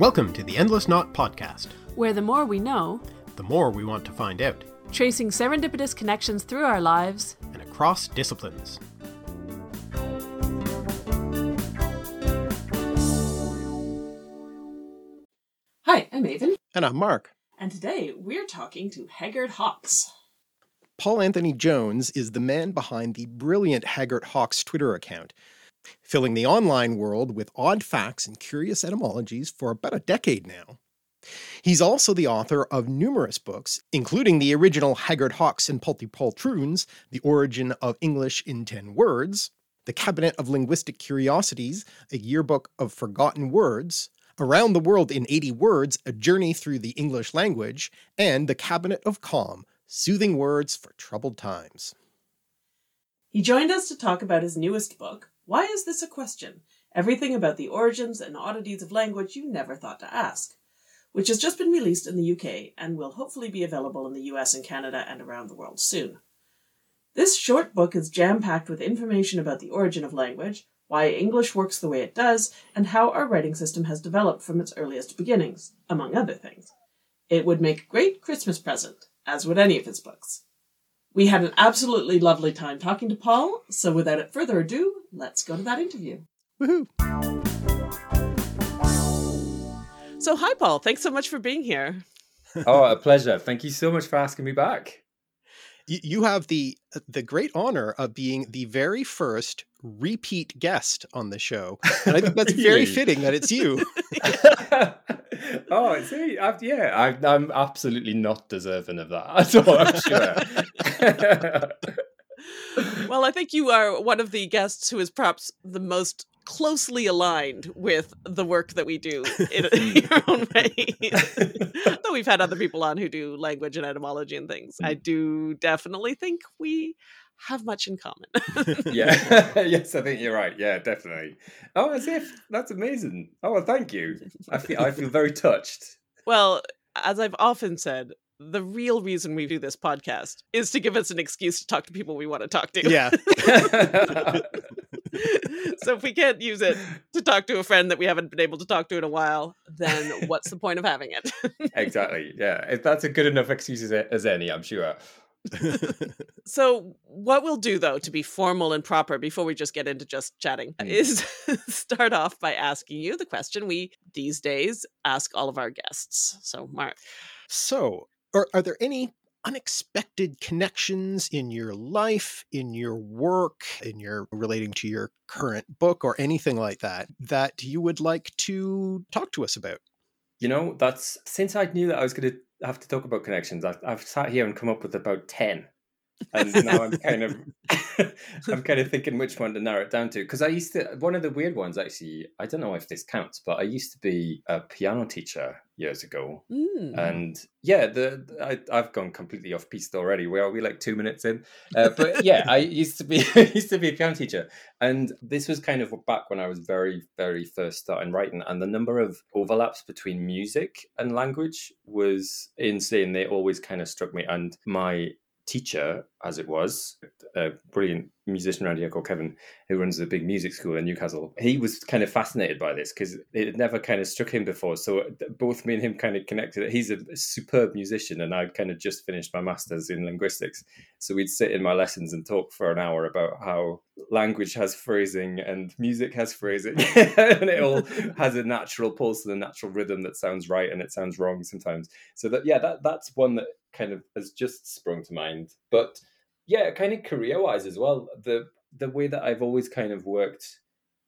Welcome to the Endless Knot Podcast, where the more we know, the more we want to find out, tracing serendipitous connections through our lives and across disciplines. Hi, I'm Maven. And I'm Mark. And today we're talking to Haggard Hawks. Paul Anthony Jones is the man behind the brilliant Haggard Hawks Twitter account, filling the online world with odd facts and curious etymologies for about a decade now. He's also the author of numerous books, including the original Haggard Hawks and Paltry Poltroons, The Origin of English in Ten Words, The Cabinet of Linguistic Curiosities, a yearbook of forgotten words, Around the World in 80 Words, A Journey Through the English Language, and The Cabinet of Calm, Soothing Words for Troubled Times. He joined us to talk about his newest book, Why Is This a Question? Everything about the origins and oddities of language you never thought to ask, which has just been released in the UK and will hopefully be available in the US and Canada and around the world soon. This short book is jam packed with information about the origin of language, why English works the way it does, and how our writing system has developed from its earliest beginnings, among other things. It would make a great Christmas present, as would any of his books. We had an absolutely lovely time talking to Paul, so without further ado, let's go to that interview. Woohoo! So, hi, Paul. Thanks so much for being here. oh, a pleasure. Thank you so much for asking me back you have the the great honor of being the very first repeat guest on the show, and I think that's very fitting that it's you. oh, see, I've, yeah, I, I'm absolutely not deserving of that at all. I'm sure. Well, I think you are one of the guests who is perhaps the most closely aligned with the work that we do in, in your own way. Though we've had other people on who do language and etymology and things, I mm. do definitely think we have much in common. yeah. yes, I think you're right. Yeah, definitely. Oh, as if that's amazing. Oh, well, thank you. I feel I feel very touched. Well, as I've often said, the real reason we do this podcast is to give us an excuse to talk to people we want to talk to. Yeah. so if we can't use it to talk to a friend that we haven't been able to talk to in a while, then what's the point of having it? exactly. Yeah. If that's a good enough excuse as, as any, I'm sure. so what we'll do though to be formal and proper before we just get into just chatting mm. is start off by asking you the question we these days ask all of our guests so mark so or are there any unexpected connections in your life, in your work, in your relating to your current book or anything like that that you would like to talk to us about? You know, that's since I knew that I was going to have to talk about connections, I've, I've sat here and come up with about 10 and now I'm kind of I'm kind of thinking which one to narrow it down to. Because I used to one of the weird ones actually I don't know if this counts but I used to be a piano teacher years ago. Mm. and yeah the I, I've gone completely off piste already. Where are we like two minutes in. Uh, but yeah I used to be used to be a piano teacher. And this was kind of back when I was very very first starting writing. And the number of overlaps between music and language was insane. They always kind of struck me. And my teacher, as it was, a brilliant musician around here called Kevin, who runs a big music school in Newcastle. He was kind of fascinated by this because it had never kind of struck him before. So uh, both me and him kind of connected. He's a superb musician, and I'd kind of just finished my master's in linguistics. So we'd sit in my lessons and talk for an hour about how language has phrasing and music has phrasing, and it all has a natural pulse and a natural rhythm that sounds right and it sounds wrong sometimes. So that yeah, that that's one that kind of has just sprung to mind. But yeah, kind of career wise as well. The the way that I've always kind of worked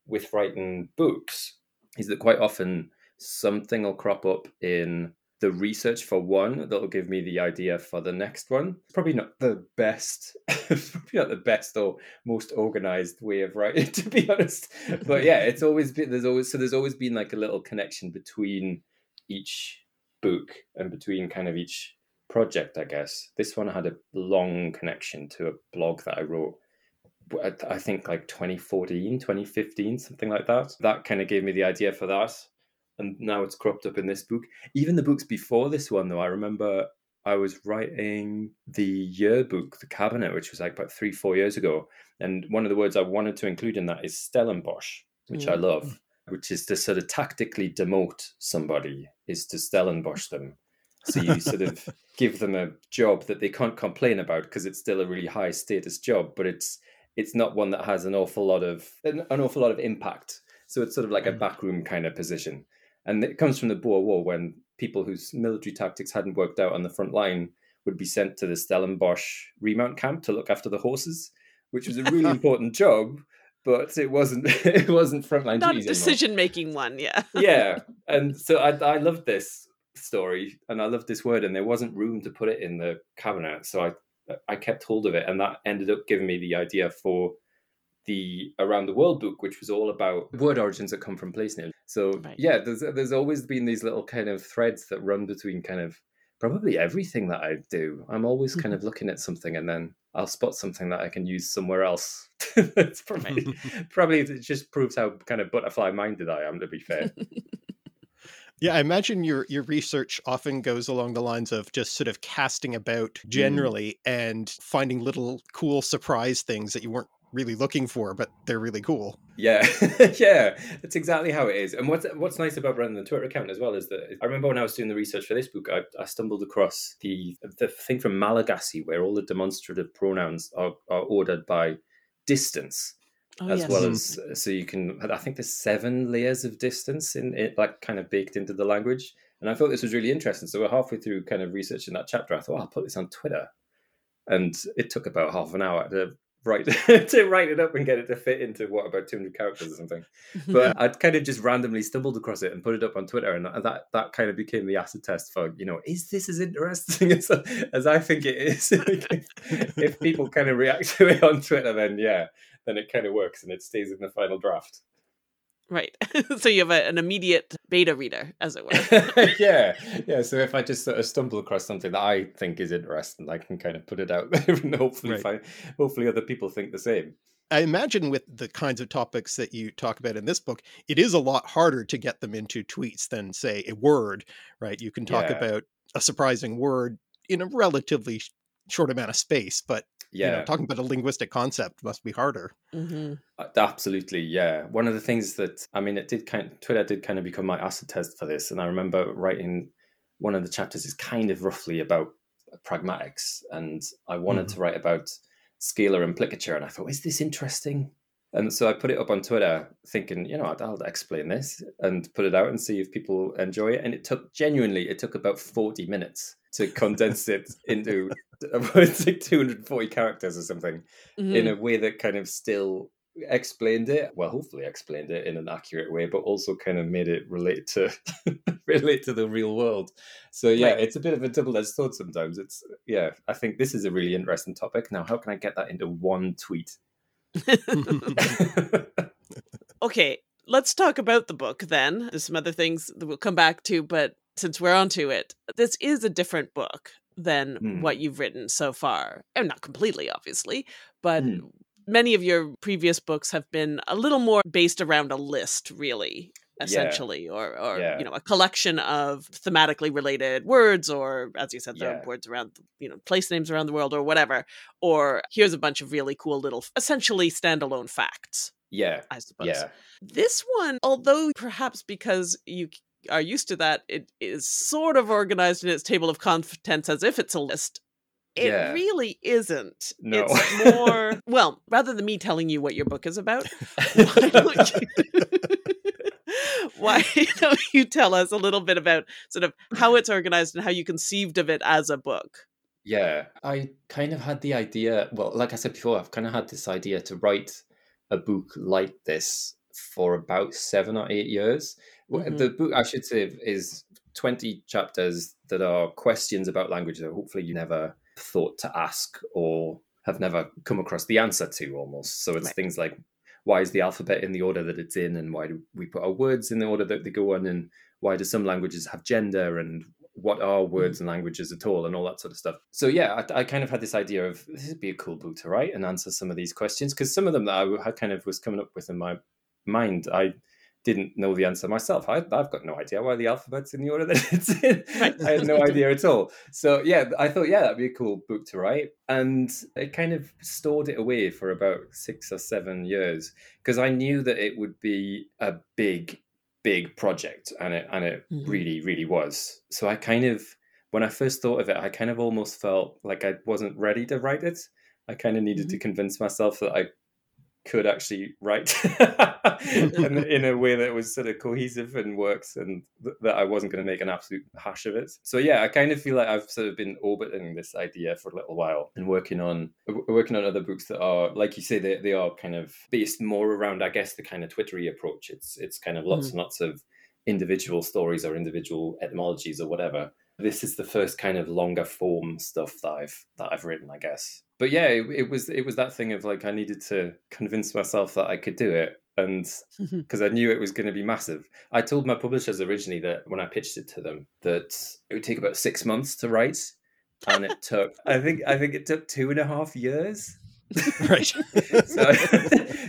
with writing books is that quite often something will crop up in the research for one that'll give me the idea for the next one. Probably not the best, probably not the best or most organized way of writing, to be honest. But yeah, it's always been there's always so there's always been like a little connection between each book and between kind of each project, I guess. This one had a long connection to a blog that I wrote. I think like 2014, 2015, something like that. That kind of gave me the idea for that. And now it's cropped up in this book. Even the books before this one, though, I remember I was writing the yearbook, The Cabinet, which was like about three, four years ago. And one of the words I wanted to include in that is Stellenbosch, which mm. I love. which is to sort of tactically demote somebody, is to Stellenbosch them. So you sort of give them a job that they can't complain about because it's still a really high status job, but it's it's not one that has an awful lot of an, an awful lot of impact. So it's sort of like a mm. backroom kind of position, and it comes from the Boer War when people whose military tactics hadn't worked out on the front line would be sent to the Stellenbosch remount camp to look after the horses, which was a really important job but it wasn't it wasn't frontline not a decision making one yeah. Yeah. And so I, I loved this story and i loved this word and there wasn't room to put it in the cabinet so i i kept hold of it and that ended up giving me the idea for the around the world book which was all about word origins that come from place names so right. yeah there's there's always been these little kind of threads that run between kind of probably everything that i do i'm always kind of looking at something and then I'll spot something that I can use somewhere else. it's probably probably it just proves how kind of butterfly minded I am. To be fair. Yeah, I imagine your your research often goes along the lines of just sort of casting about mm. generally mm. and finding little cool surprise things that you weren't really looking for, but they're really cool. Yeah, yeah, that's exactly how it is. And what's what's nice about running the Twitter account as well is that I remember when I was doing the research for this book, I, I stumbled across the the thing from Malagasy where all the demonstrative pronouns are, are ordered by distance. Oh, as yes. well as so you can i think there's seven layers of distance in it like kind of baked into the language. And i thought this was really interesting. So we're halfway through kind of researching that chapter i thought oh, i'll put this on twitter. And it took about half an hour to write to write it up and get it to fit into what about 200 characters or something. But i'd kind of just randomly stumbled across it and put it up on twitter and that that kind of became the acid test for you know is this as interesting as, as i think it is? If, if people kind of react to it on twitter then yeah then it kind of works and it stays in the final draft Right. so you have a, an immediate beta reader, as it were. yeah. Yeah. So if I just sort of stumble across something that I think is interesting, I can kind of put it out there and hopefully right. find, hopefully other people think the same. I imagine with the kinds of topics that you talk about in this book, it is a lot harder to get them into tweets than, say, a word, right? You can talk yeah. about a surprising word in a relatively short amount of space, but yeah you know, talking about a linguistic concept must be harder. Mm-hmm. Uh, absolutely yeah. One of the things that i mean it did kind of, twitter did kind of become my acid test for this and i remember writing one of the chapters is kind of roughly about pragmatics and i wanted mm-hmm. to write about scalar implicature and i thought is this interesting? And so i put it up on twitter thinking you know i'll, I'll explain this and put it out and see if people enjoy it and it took genuinely it took about 40 minutes to condense it into it's like 240 characters or something mm-hmm. in a way that kind of still explained it well hopefully explained it in an accurate way but also kind of made it relate to relate to the real world so yeah right. it's a bit of a double-edged sword sometimes it's yeah i think this is a really interesting topic now how can i get that into one tweet okay let's talk about the book then there's some other things that we'll come back to but since we're onto it, this is a different book than mm. what you've written so far. And not completely, obviously, but mm. many of your previous books have been a little more based around a list, really essentially yeah. or or yeah. you know a collection of thematically related words or as you said the yeah. words around you know place names around the world or whatever or here's a bunch of really cool little essentially standalone facts yeah i suppose yeah this one although perhaps because you are used to that, it is sort of organized in its table of contents as if it's a list. It yeah. really isn't. No. It's more, well, rather than me telling you what your book is about, why don't you, why don't you tell us a little bit about sort of how it's organized and how you conceived of it as a book? Yeah, I kind of had the idea. Well, like I said before, I've kind of had this idea to write a book like this for about seven or eight years. Mm-hmm. The book, I should say, is 20 chapters that are questions about language that hopefully you never thought to ask or have never come across the answer to almost. So it's right. things like why is the alphabet in the order that it's in and why do we put our words in the order that they go in and why do some languages have gender and what are words mm-hmm. and languages at all and all that sort of stuff so yeah I, I, kind of had this idea of this would be a cool book to write and answer some of these questions because some of them that i had kind of was coming up with in my mind i didn't know the answer myself. I, have got no idea why the alphabet's in the order that it's in. I had no idea at all. So yeah, I thought yeah, that'd be a cool book to write, and it kind of stored it away for about six or seven years because I knew that it would be a big, big project, and it and it mm-hmm. really, really was. So I kind of when I first thought of it, I kind of almost felt like I wasn't ready to write it. I kind of needed mm-hmm. to convince myself that I could actually write in, in, a way that was sort of cohesive and works and th- that I wasn't going to make an absolute hash of it. So yeah, I kind of feel like I've sort of been orbiting this idea for a little while and working on working on other books that are like you say they, they are kind of based more around I guess the kind of twittery approach. It's it's kind of lots mm. and lots of individual stories or individual etymologies or whatever this is the first kind of longer form stuff that I've that I've written, I guess. But yeah, it, it was it was that thing of like I needed to convince myself that I could do it, and mm-hmm. because I knew it was going to be massive. I told my publishers originally that when I pitched it to them that it would take about six months to write, and it took I think I think it took two and a half years. right. so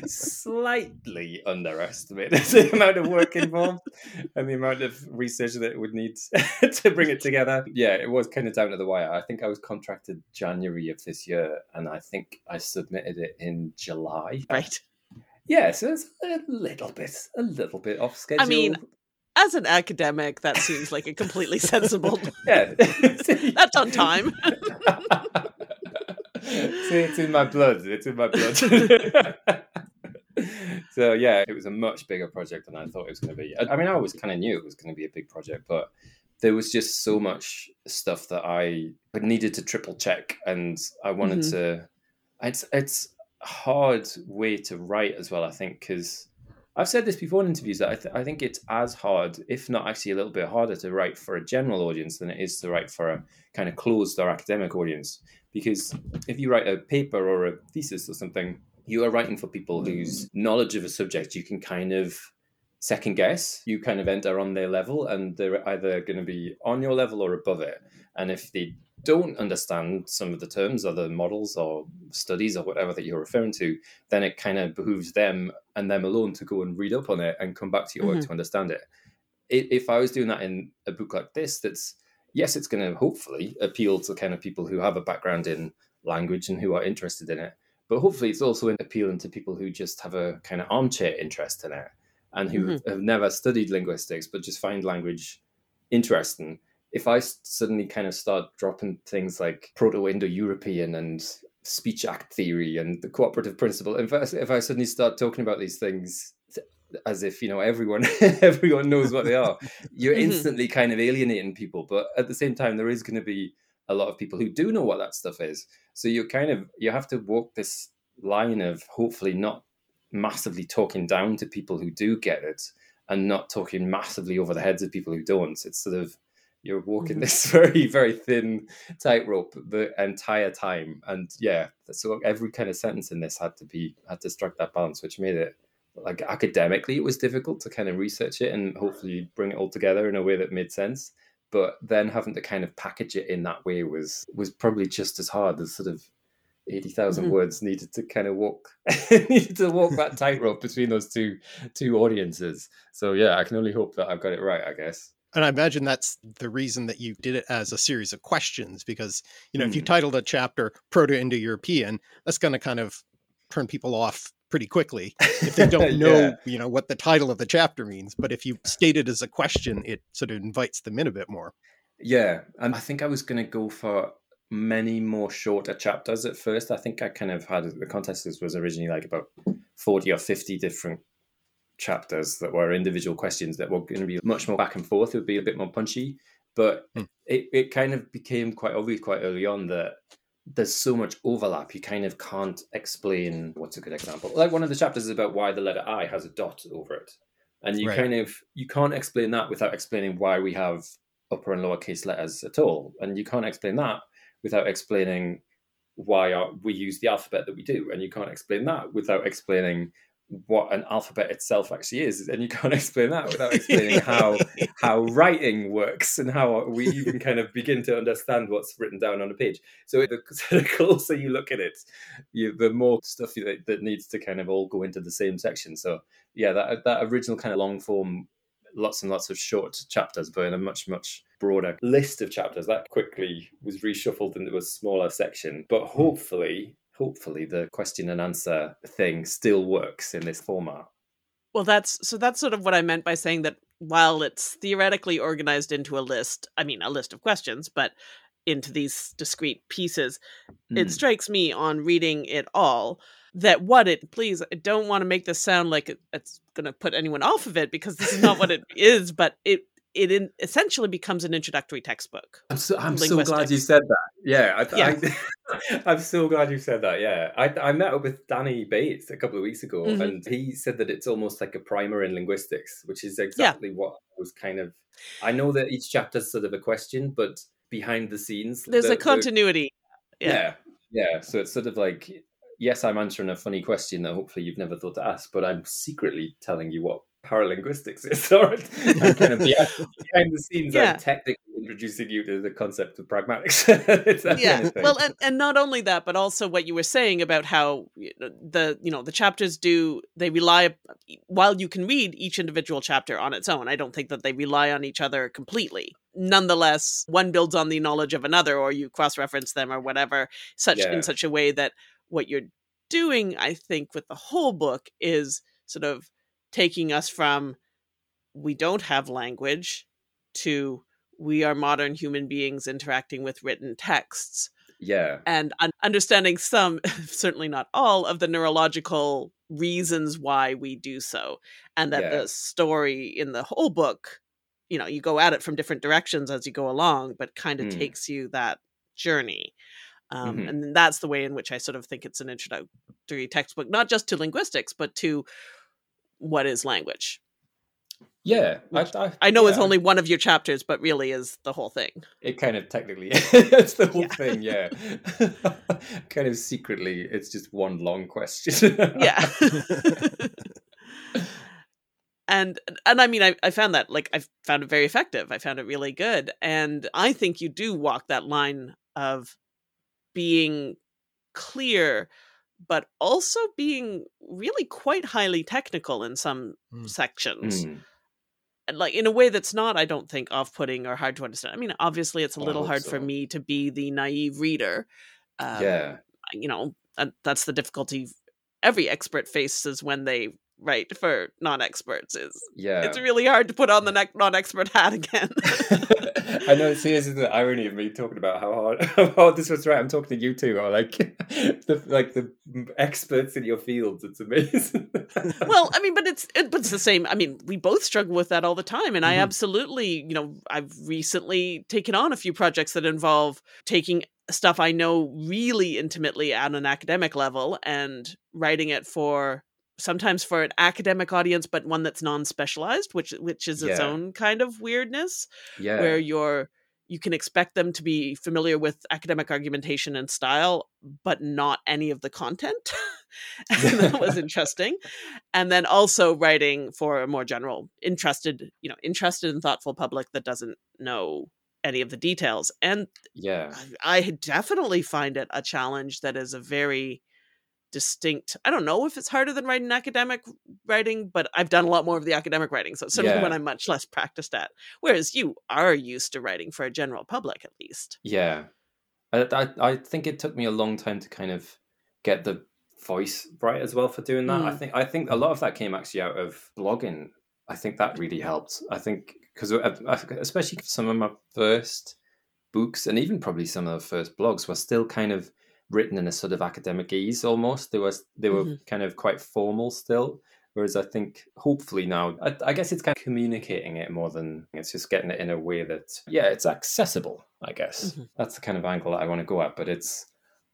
slightly underestimated the amount of work involved and the amount of research that it would need to bring it together. Yeah, it was kind of down to the wire. I think I was contracted January of this year and I think I submitted it in July. Right. Yeah, so it's a little bit, a little bit off schedule. I mean, as an academic, that seems like a completely sensible. yeah, that's on time. See, it's in my blood. It's in my blood. So yeah, it was a much bigger project than I thought it was going to be. I mean, I always kind of knew it was going to be a big project, but there was just so much stuff that I needed to triple check, and I wanted mm-hmm. to. It's it's a hard way to write as well. I think because I've said this before in interviews that I, th- I think it's as hard, if not actually a little bit harder, to write for a general audience than it is to write for a kind of closed or academic audience. Because if you write a paper or a thesis or something, you are writing for people whose knowledge of a subject you can kind of second guess. You kind of enter on their level, and they're either going to be on your level or above it. And if they don't understand some of the terms or the models or studies or whatever that you're referring to, then it kind of behooves them and them alone to go and read up on it and come back to your work mm-hmm. to understand it. If I was doing that in a book like this, that's yes, it's going to hopefully appeal to kind of people who have a background in language and who are interested in it. But hopefully, it's also appealing to people who just have a kind of armchair interest in it and who mm-hmm. have never studied linguistics but just find language interesting. If I suddenly kind of start dropping things like Proto Indo European and speech act theory and the cooperative principle, if I, if I suddenly start talking about these things as if you know everyone everyone knows what they are you're mm-hmm. instantly kind of alienating people but at the same time there is going to be a lot of people who do know what that stuff is. So you kind of you have to walk this line of hopefully not massively talking down to people who do get it and not talking massively over the heads of people who don't. It's sort of you're walking mm-hmm. this very very thin tightrope the entire time. And yeah so every kind of sentence in this had to be had to strike that balance which made it like academically it was difficult to kind of research it and hopefully bring it all together in a way that made sense but then having to kind of package it in that way was was probably just as hard as sort of 80,000 mm-hmm. words needed to kind of walk needed to walk that tightrope between those two two audiences so yeah i can only hope that i've got it right i guess and I imagine that's the reason that you did it as a series of questions, because you know, mm. if you hmm. titled a chapter Proto-Indo-European, that's going to kind of turn people off pretty quickly if they don't know yeah. you know what the title of the chapter means but if you state it as a question it sort of invites them in a bit more yeah and i think i was going to go for many more shorter chapters at first i think i kind of had the contest was originally like about 40 or 50 different chapters that were individual questions that were going to be much more back and forth it would be a bit more punchy but hmm. it, it kind of became quite obvious quite early on that there's so much overlap you kind of can't explain what's a good example. Like one of the chapters is about why the letter i has a dot over it. And you right. kind of you can't explain that without explaining why we have upper and lowercase letters at all. And you can't explain that without explaining why our, we use the alphabet that we do. And you can't explain that without explaining what an alphabet itself actually is and you can't explain that without explaining how how writing works and how we even kind of begin to understand what's written down on a page. So the, the closer you look at it you, the more stuff that, that needs to kind of all go into the same section. So yeah that that original kind of long form lots and lots of short chapters but in a much much broader list of chapters that quickly was reshuffled into a smaller section. But hmm. hopefully hopefully the question and answer thing still works in this format. Well, that's so that's sort of what I meant by saying that while it's theoretically organized into a list, I mean, a list of questions, but into these discrete pieces, mm. it hmm. strikes me on reading it all that what it please i don't want to make this sound like it's going to put anyone off of it because this is not what it is but it it in, essentially becomes an introductory textbook. I'm so, I'm so glad you said that. Yeah, I, yeah. I, am so glad you said that. Yeah, I, I met up with Danny Bates a couple of weeks ago, mm-hmm. and he said that it's almost like a primer in linguistics, which is exactly yeah. what was kind of. I know that each chapter is sort of a question, but behind the scenes, there's the, a continuity. The, yeah. yeah, yeah. So it's sort of like yes, I'm answering a funny question that hopefully you've never thought to ask, but I'm secretly telling you what paralinguistics is. Or kind of behind the scenes, yeah. I'm technically introducing you to the concept of pragmatics. yeah, kind of well, and, and not only that, but also what you were saying about how uh, the you know the chapters do they rely while you can read each individual chapter on its own. I don't think that they rely on each other completely. Nonetheless, one builds on the knowledge of another, or you cross reference them, or whatever, such yeah. in such a way that what you're doing, I think, with the whole book is sort of taking us from we don't have language to we are modern human beings interacting with written texts. Yeah. And un- understanding some, certainly not all, of the neurological reasons why we do so. And that yeah. the story in the whole book, you know, you go at it from different directions as you go along, but kind of mm. takes you that journey. Um, mm-hmm. And that's the way in which I sort of think it's an introductory textbook, not just to linguistics, but to what is language. Yeah, I, I, I, know yeah. it's only one of your chapters, but really is the whole thing. It kind of technically it's the whole yeah. thing, yeah. kind of secretly, it's just one long question. yeah. and and I mean, I, I found that like I found it very effective. I found it really good, and I think you do walk that line of being clear but also being really quite highly technical in some mm. sections. Mm. And like in a way that's not, I don't think, off putting or hard to understand. I mean, obviously, it's a little hard so. for me to be the naive reader. Um, yeah. You know, that's the difficulty every expert faces when they write for non-experts is yeah it's really hard to put on the ne- non-expert hat again I know. See, this is the irony of me talking about how hard, how hard this was. Right, I'm talking to you two, or like the like the experts in your fields. It's amazing. well, I mean, but it's it, but it's the same. I mean, we both struggle with that all the time, and mm-hmm. I absolutely, you know, I've recently taken on a few projects that involve taking stuff I know really intimately at an academic level and writing it for sometimes for an academic audience but one that's non-specialized which which is its yeah. own kind of weirdness yeah. where you're you can expect them to be familiar with academic argumentation and style but not any of the content. And that was interesting. And then also writing for a more general interested you know interested and thoughtful public that doesn't know any of the details. And yeah. I, I definitely find it a challenge that is a very distinct i don't know if it's harder than writing academic writing but i've done a lot more of the academic writing so it's something yeah. i'm much less practiced at whereas you are used to writing for a general public at least. Yeah. I, I, I think it took me a long time to kind of get the voice right as well for doing that. Mm. i think i think a lot of that came actually out of blogging. I think that really helped. I think because especially some of my first books and even probably some of the first blogs were still kind of written in a sort of academese almost. They was they were mm-hmm. kind of quite formal still. Whereas I think hopefully now, I, I, guess it's kind of communicating it more than it's just getting it in a way that, yeah, it's accessible, I guess. Mm-hmm. That's the kind of angle that I want to go at, but it's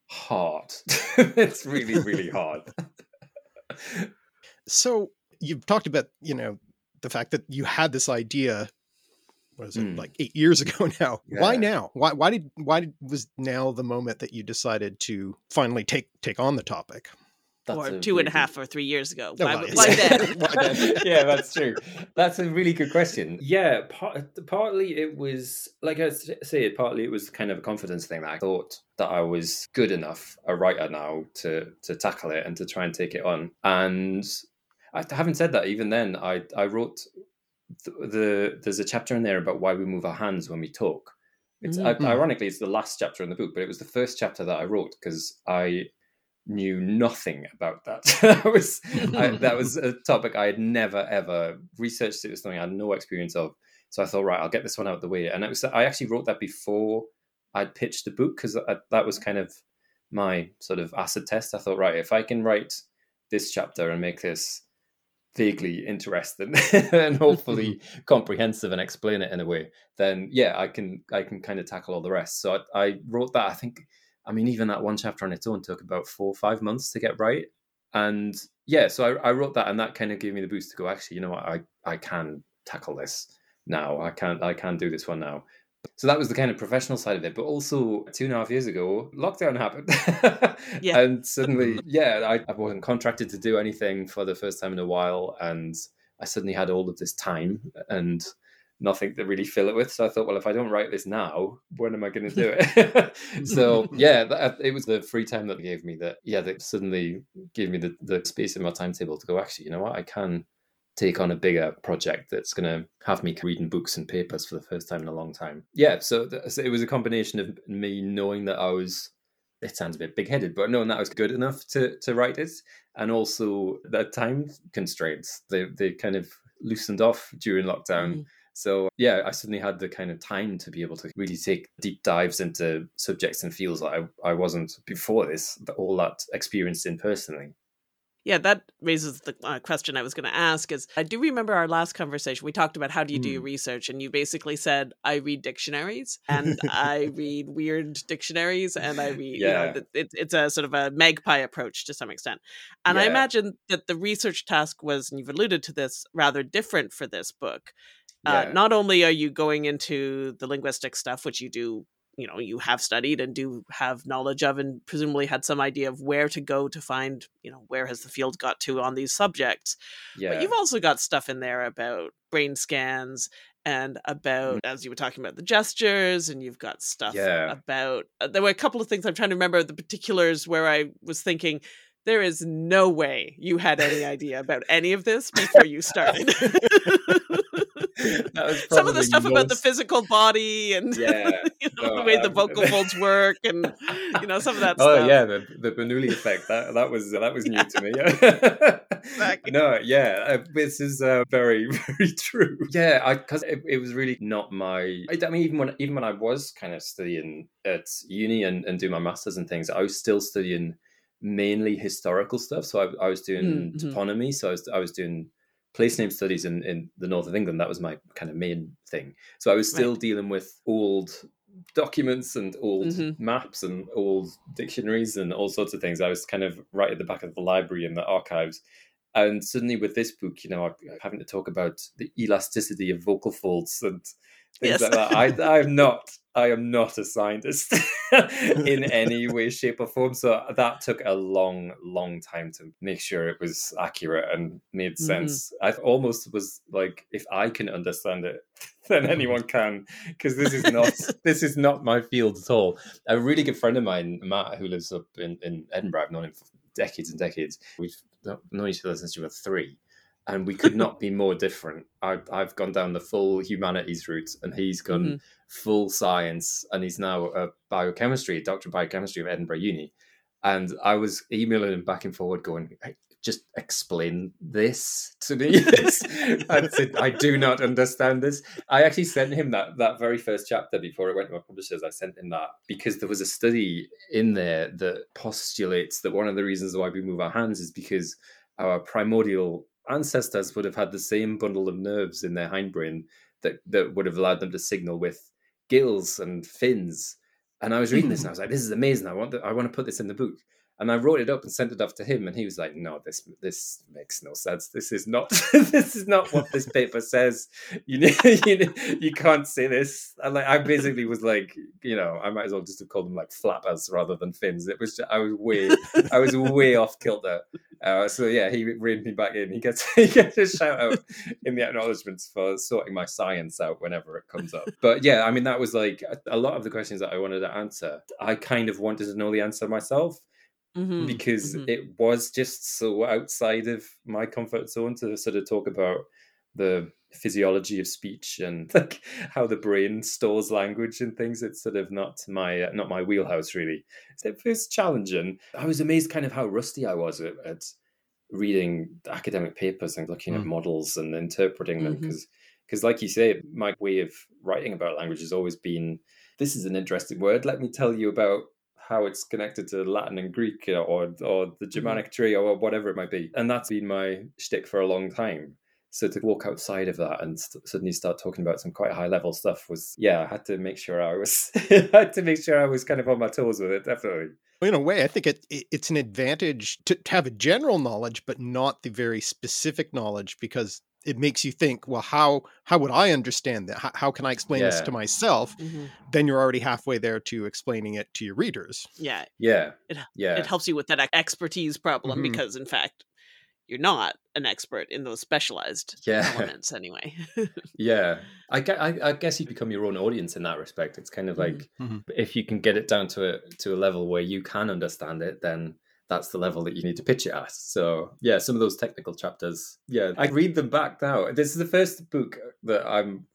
hard. it's really, really hard. so you've talked about, you know, the fact that you had this idea what is it mm. like eight years ago now yeah. why now why why did why did, was now the moment that you decided to finally take take on the topic or two and a half or three years ago. No, Why- well, why then? Why then? yeah, that's true. That's a really good question. Yeah, part, partly it was like I say, partly it was kind of a confidence thing that I thought that I was good enough a writer now to to tackle it and to try and take it on. And I haven't said that. Even then, I I wrote the, the there's a chapter in there about why we move our hands when we talk. It's Mm. I, ironically it's the last chapter in the book, but it was the first chapter that I wrote because I knew nothing about that. that was I, that was a topic I had never ever researched. It was something I had no experience of. So I thought, right, I'll get this one out of the way. And it was I actually wrote that before I'd pitched the book because that was kind of my sort of acid test. I thought, right, if I can write this chapter and make this vaguely interesting and hopefully comprehensive and explain it in a way, then yeah, I can I can kind of tackle all the rest. So I, I wrote that. I think I mean even that one chapter on its own took about four or five months to get right. And yeah, so I, I wrote that, and that kind of gave me the boost to go. Actually, you know what? I I can tackle this now. I can I can do this one now. So that was the kind of professional side of it. But also two and a half years ago, lockdown happened. Yeah. And suddenly, yeah, I, I wasn't contracted to do anything for the first time in a while. And I suddenly had all of this time and nothing to really fill it with. So I thought, well, if I don't write this now, when am I going to do it? so yeah, that, uh, it was the free time that gave me that, yeah, that suddenly gave me the, the space in my timetable to go, actually, you know what, I can take on a bigger project that's going to have me reading books and papers for the first time in a long time. Yeah, so, th- so it was a combination of me knowing that I was. It sounds a bit big-headed, but knowing that I was good enough to to write it, and also the time constraints, they they kind of loosened off during lockdown. Mhm. So yeah, I suddenly had the kind of time to be able to really take deep dives into subjects and fields that I, I wasn't before this, all that experienced in personally. Yeah, that raises the uh, question I was going to ask. Is I do remember our last conversation. We talked about how do you do your research, and you basically said I read dictionaries and I read weird dictionaries, and I read. You Yeah. know, th- it's it's a sort of a magpie approach to some extent. And I imagine that the research task was, and you've alluded to this, rather different for this book. Uh, Yeah. not only are you going into the linguistic stuff, which you do, you know, you have studied and do have knowledge of, and presumably had some idea of where to go to find, you know, where has the field got to on these subjects. Yeah. But you've also got stuff in there about brain scans and about, as you were talking about, the gestures, and you've got stuff Yeah. about. Uh, there were a couple of things I'm trying to remember the particulars where I was thinking. There is no way you had any idea about any of this before you started. That was Some of the stuff about the physical body and Yeah. the way the um, vocal folds work and you know some of that stuff. oh stuff. yeah, the the Bernoulli effect that that was that was new to me. Exactly. No, yeah, uh, this is uh, very very true. Yeah, because it, it was really not my. I, mean, even when even when I was kind of studying at uni and, and doing my masters and things, I was still studying mainly historical stuff. So I, I was doing Mhm. toponymy. So I was I was doing place name studies in, in the north of England. That was my kind of main thing. So I was still Right. dealing with old documents and old Mhm. maps and old dictionaries and all sorts of things. I was kind of right at the back of the library and the archives. And suddenly with this book, you know, I'm having to talk about the elasticity of vocal folds and things Yes. like that. I, I'm not, I am not a scientist in any way, shape, or form. So that took a long, long time to make sure it was accurate and made Mhm. sense. I almost was like, if I can understand it, then anyone can, because this is not this is not my field at all. A really good friend of mine, Matt, who lives up in, in Edinburgh, I've known him for decades and decades. We've known each other since we were three and we could not be more different. I, I've gone down the full humanities route, and he's gone Mhm. full science, and he's now a biochemistry, a doctor of biochemistry of Edinburgh Uni. And I was emailing him back and forward, going, "Hey, "Just explain this to me." I said, "I do not understand this." I actually sent him that that very first chapter before it went to my publishers. I sent him that because there was a study in there that postulates that one of the reasons why we move our hands is because our primordial ancestors would have had the same bundle of nerves in their hindbrain that, that would have allowed them to signal with gills and fins. And I was reading this and I was like, this is amazing. I want to, I want to put this in the book. And I wrote it up and sent it off to him, and he was like, "No, this this makes no sense. This is not this is not what this paper says. You you, you can't say this." And like I basically was like, you know, I might as well just have called them like flappers rather than fins. It was just, I was way I was way off kilter. Uh, so yeah, he reined me back in. He gets he gets a shout out in the acknowledgements for sorting my science out whenever it comes up. But yeah, I mean that was like a lot of the questions that I wanted to answer. I kind of wanted to know the answer myself Mhm, because mhm. it was just so outside of my comfort zone to sort of talk about the physiology of speech and like how the brain stores language and things. It's sort of not my uh, not my wheelhouse really. So it was challenging. I was amazed kind of how rusty i was at, at reading academic papers and looking at Mm. models and interpreting them because because like you say my way of writing about language has always been this is an interesting word. Let me tell you about how it's connected to Latin and Greek uh, or or the Germanic tree or whatever it might be. And that's been my shtick for a long time. So to walk outside of that and st- suddenly start talking about some quite high level stuff was, yeah, I had to make sure I was, I had to make sure I was kind of on my toes with it, definitely. In a way, I think it, it it's an advantage to, to have a general knowledge, but not the very specific knowledge, because it makes you think, well, how how would I understand that? How, how can I explain this to myself? Mhm. Then you're already halfway there to explaining it to your readers. Yeah, Yeah. It- yeah. it helps you with that expertise problem Mhm. because, in fact, you're not an expert in those specialized Yeah. elements anyway. Yeah, I, I, I guess you become your own audience in that respect. It's kind of Mhm. like Mhm. if you can get it down to a to a level where you can understand it, then that's the level that you need to pitch it at. So yeah, some of those technical chapters, yeah, I read them back now. This is the first book that I'm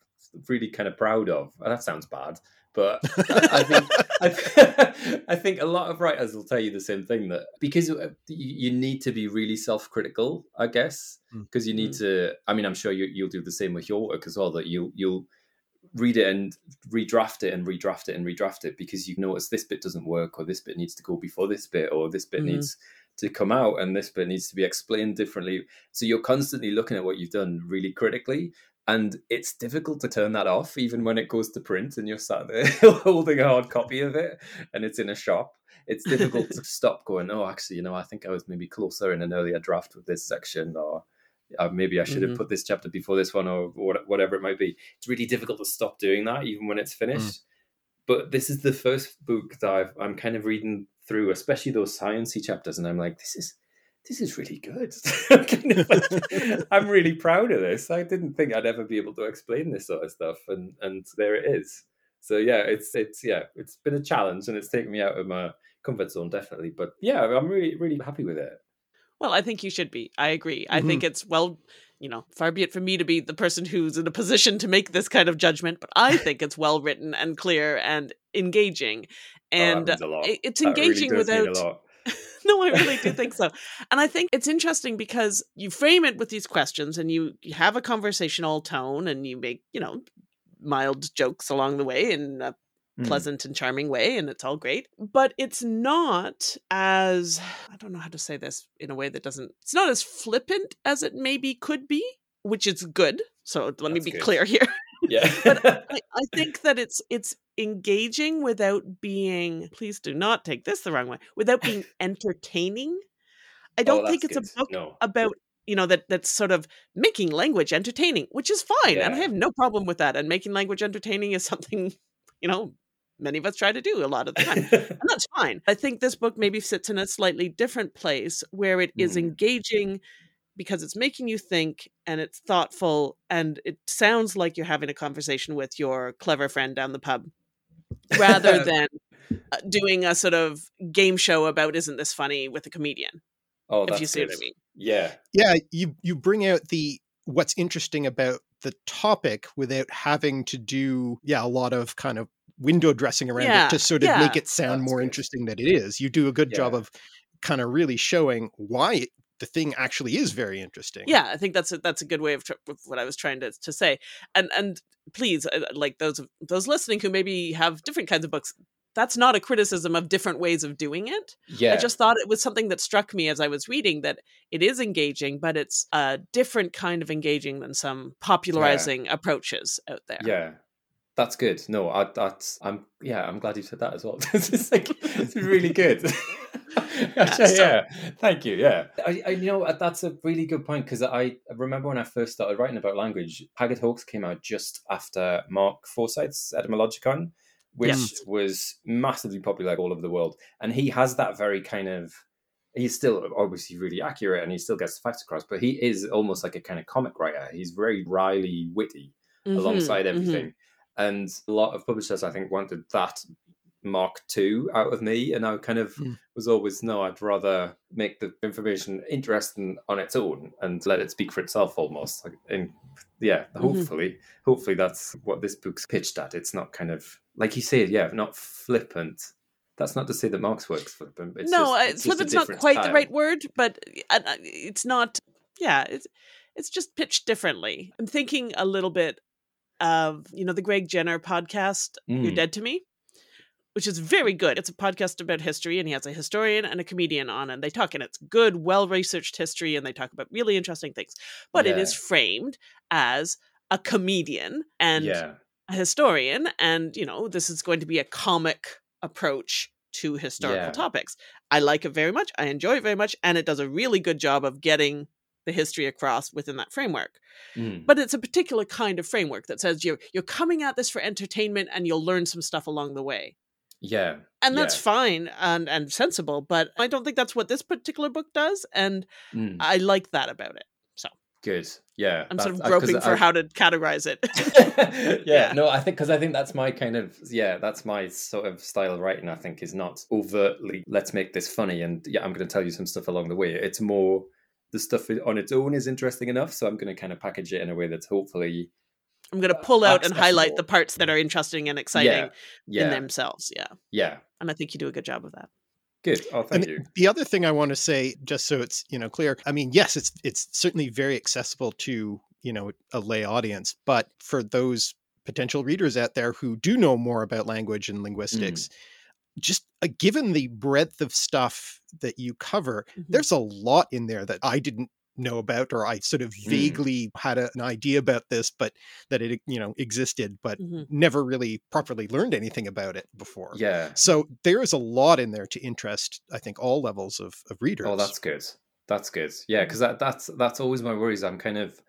really kind of proud of. That sounds bad, but I, I think I, I think a lot of writers will tell you the same thing that because uh, you, you need to be really self-critical, I guess, Mm. because you need to. I mean, I'm sure you, you'll do the same with your work as well. That you you'll read it and redraft it and redraft it and redraft it because you notice this bit doesn't work or this bit needs to go before this bit or this bit Mhm. needs to come out and this bit needs to be explained differently. So you're constantly looking at what you've done really critically. And it's difficult to turn that off, even when it goes to print and you're sat there holding a hard copy of it and it's in a shop. It's difficult to stop going, oh, actually, you know, I think I was maybe closer in an earlier draft with this section, or uh, maybe I should have Mhm. put this chapter before this one, or what- whatever it might be. It's really difficult to stop doing that, even when it's finished. But this is the first book that I've, I'm kind of reading through, especially those sciencey chapters, and I'm like, this is this is really good. Kind of like- I'm really proud of this. I didn't think I'd ever be able to explain this sort of stuff, and and there it is. So yeah, it's it's yeah, it's been a challenge, and it's taken me out of my comfort zone definitely. But yeah, I'm really really happy with it. Well, I think you should be. I agree. I think mm-hmm. it's well, you know, far be it for me to be the person who's in a position to make this kind of judgment, but I think it's well written and clear and engaging. And oh, that means a lot. it's That really engaging a without no, I really do think so. And I think it's interesting because you frame it with these questions and you, you have a conversational tone and you make, you know, mild jokes along the way in a uh, Mm. pleasant and charming way and it's all great. But it's not as I don't know how to say this in a way that doesn't it's not as flippant as it maybe could be, which is good. So let me be good. clear here. Yeah. I, I think that it's it's engaging without being please do not take this the wrong way without being entertaining i Oh, don't think that's it's a book No. about you know that that's sort of making language entertaining which is fine and i have no problem with that and making language entertaining is something you know many of us try to do a lot of the time and that's fine. I think this book maybe sits in a slightly different place where it is Mm. engaging because it's making you think and it's thoughtful and it sounds like you're having a conversation with your clever friend down the pub rather than uh, doing a sort of game show about isn't this funny with a comedian oh, if that's you see what. I mean. Yeah. Yeah, you you bring out the what's interesting about the topic without having to do yeah a lot of kind of window dressing around Yeah, it to sort of yeah, make it sound that's more good. interesting than it is. You do a good job of kind of really showing why it, the thing actually is very interesting. Yeah, I think that's a, that's a good way of, tr- of what I was trying to, to say. And and please, uh, like those of- those listening who maybe have different kinds of books, that's not a criticism of different ways of doing it. Yeah. I just thought it was something that struck me as I was reading that it is engaging, but it's a different kind of engaging than some popularizing approaches out there. Yeah. That's good. No, I, that's I'm yeah, I'm glad you said that as well. it's like it's really good. yeah, thank you. Yeah, I, I, you know uh, that's a really good point because I remember when I first started writing about language, Haggard Hawks came out just after Mark Forsyth's Etymologicon, which yes. was massively popular all over the world, and he has that very kind of. He's still obviously really accurate, and he still gets the facts across. But he is almost like a kind of comic writer. He's very wryly witty mm-hmm, alongside mm-hmm. everything. Mm-hmm. And a lot of publishers, I think, wanted that Mark II out of me, and I kind of mm. was always no. I'd rather make the information interesting on its own and let it speak for itself, almost. And yeah, mm-hmm. hopefully, hopefully that's what this book's pitched at. It's not kind of like you said, yeah, not flippant. That's not to say that Mark's work's flippant. It's no, just, it's flippant's not quite style. the right word, but uh, uh, it's not. Yeah, it's it's just pitched differently. I'm thinking a little bit of you know the Greg Jenner podcast, mm. "You're Dead to Me." which is very good. It's a podcast about history, and he has a historian and a comedian on, and they talk, and it's good, well researched history, and they talk about really interesting things. But yeah. it is framed as a comedian and yeah. A historian, and you know, this is going to be a comic approach to historical yeah. topics. I like it very much. I enjoy it very much, and it does a really good job of getting the history across within that framework. Mm. But it's a particular kind of framework that says you're you're coming at this for entertainment and you'll learn some stuff along the way. Yeah. And that's yeah. fine and, and sensible, but I don't think that's what this particular book does. And mm. I like that about it. So good. Yeah. I'm sort of uh, groping for I, how to categorize it. yeah, yeah, No, I think because I think that's my kind of yeah, that's my sort of style of writing, I think, is not overtly let's make this funny and yeah, I'm gonna tell you some stuff along the way. It's more the stuff on its own is interesting enough. So I'm gonna kind of package it in a way that's hopefully I'm going to pull uh, out and highlight the parts that are interesting and exciting yeah. Yeah. in themselves. Yeah. Yeah. And I think you do a good job of that. Good. Oh, thank and you. The other thing I want to say, just so it's you know clear, I mean, yes, it's it's certainly very accessible to you know a lay audience, but for those potential readers out there who do know more about language and linguistics, mm. just uh, given the breadth of stuff that you cover, mm-hmm. there's a lot in there that I didn't know about or i sort of mm. vaguely mm. had a, an idea about this but that it you know existed but mm-hmm. never really properly learned anything about it before yeah so there is a lot in there to interest i think all levels of, of oh, readers oh that's good that's good yeah because that, that's that's always my worries i'm kind of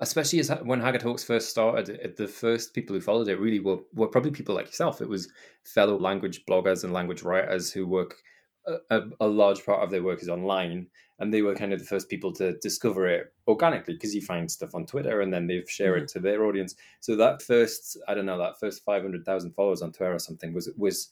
especially as when Haggard Hawks first started, the first people who followed it really were, were probably people like yourself. It was fellow language bloggers and language writers who work a, a, large part of their work is online and they were kind of the first people to discover it organically because you find stuff on Twitter and then they share mm-hmm. it to their audience. So that first, I don't know, that first five hundred thousand followers on Twitter or something was was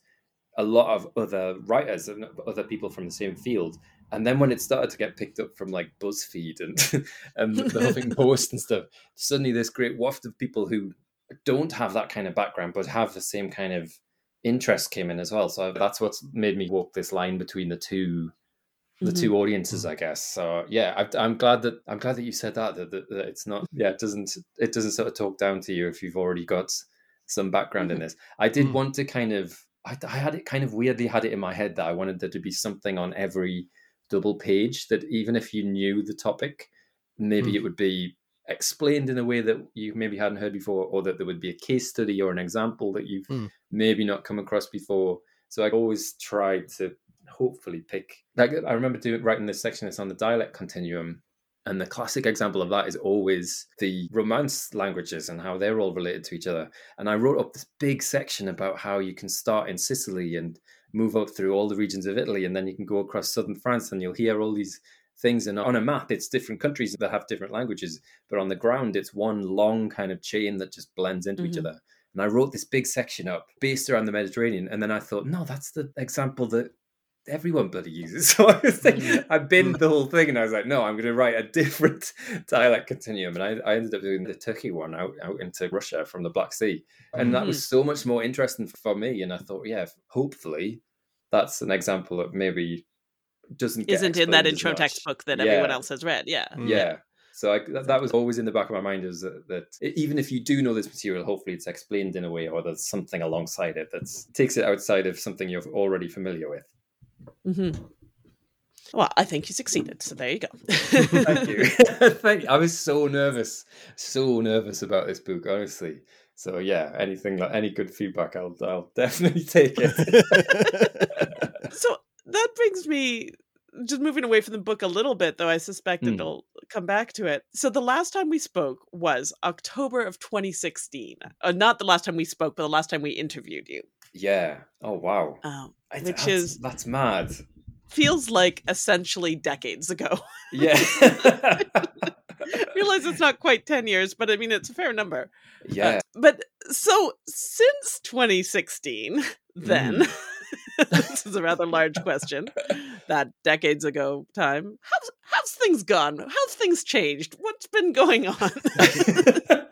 a lot of other writers and other people from the same field. And then when it started to get picked up from like BuzzFeed and and the Huffington Post and stuff, suddenly this great waft of people who don't have that kind of background but have the same kind of interest came in as well. So that's what's made me walk this line between the two the mm-hmm. two audiences i guess so yeah I, am glad that i'm glad that you said that, that that, that it's not yeah it doesn't it doesn't sort of talk down to you if you've already got some background mm-hmm. in this i did mm-hmm. want to kind of I, I, had it kind of weirdly had it in my head that i wanted there to be something on every double page that even if you knew the topic maybe it mm. would be explained in a way that you maybe hadn't heard before or that there would be a case study or an example that you've mm. Maybe not come across before so i always tried to hopefully pick like I remember doing writing this section that's on the dialect continuum. And the classic example of that is always the Romance languages and how they're all related to each other. And I wrote up this big section about how you can start in Sicily and move up through all the regions of Italy, and then you can go across southern France and you'll hear all these things. And on a map, it's different countries that have different languages, but on the ground, it's one long kind of chain that just blends into mm-hmm. each other. And I wrote this big section up based around the Mediterranean. And then I thought, no, that's the example that everyone bloody uses. So I was like, mm. I binned the whole thing and I was like, no, I'm going to write a different dialect continuum. And I, I ended up doing the Turkey one out, out into Russia from the Black Sea. And mm-hmm. that was mm. so much more interesting for me. And I thought, yeah, hopefully that's an example that maybe doesn't isn't in that intro textbook that yeah. everyone else has read. Yeah. Mm. Yeah. So I, that, that, was always in the back of my mind is that, that, even if you do know this material, hopefully it's explained in a way or there's something alongside it that takes it outside of something you're already familiar with. Mm-hmm. Well, I think you succeeded. So there you go. Thank you. Thank you. I was so nervous, so nervous about this book, honestly. So yeah, anything like any good feedback, I'll I'll definitely take it. so that brings me just moving away from the book a little bit, though I suspect Mm. it'll come back to it. So the last time we spoke was October of 2016. Uh, not the last time we spoke, but the last time we interviewed you. Yeah. Oh wow. Um, I- Which that's, is- that's mad. feels like essentially decades ago. Yeah. Realize it's not quite 10 years, but I mean, it's a fair number. yeah. But so since 2016, then, this is a rather large question, that decades ago time, how's, how's things gone? How's things changed? What's been going on?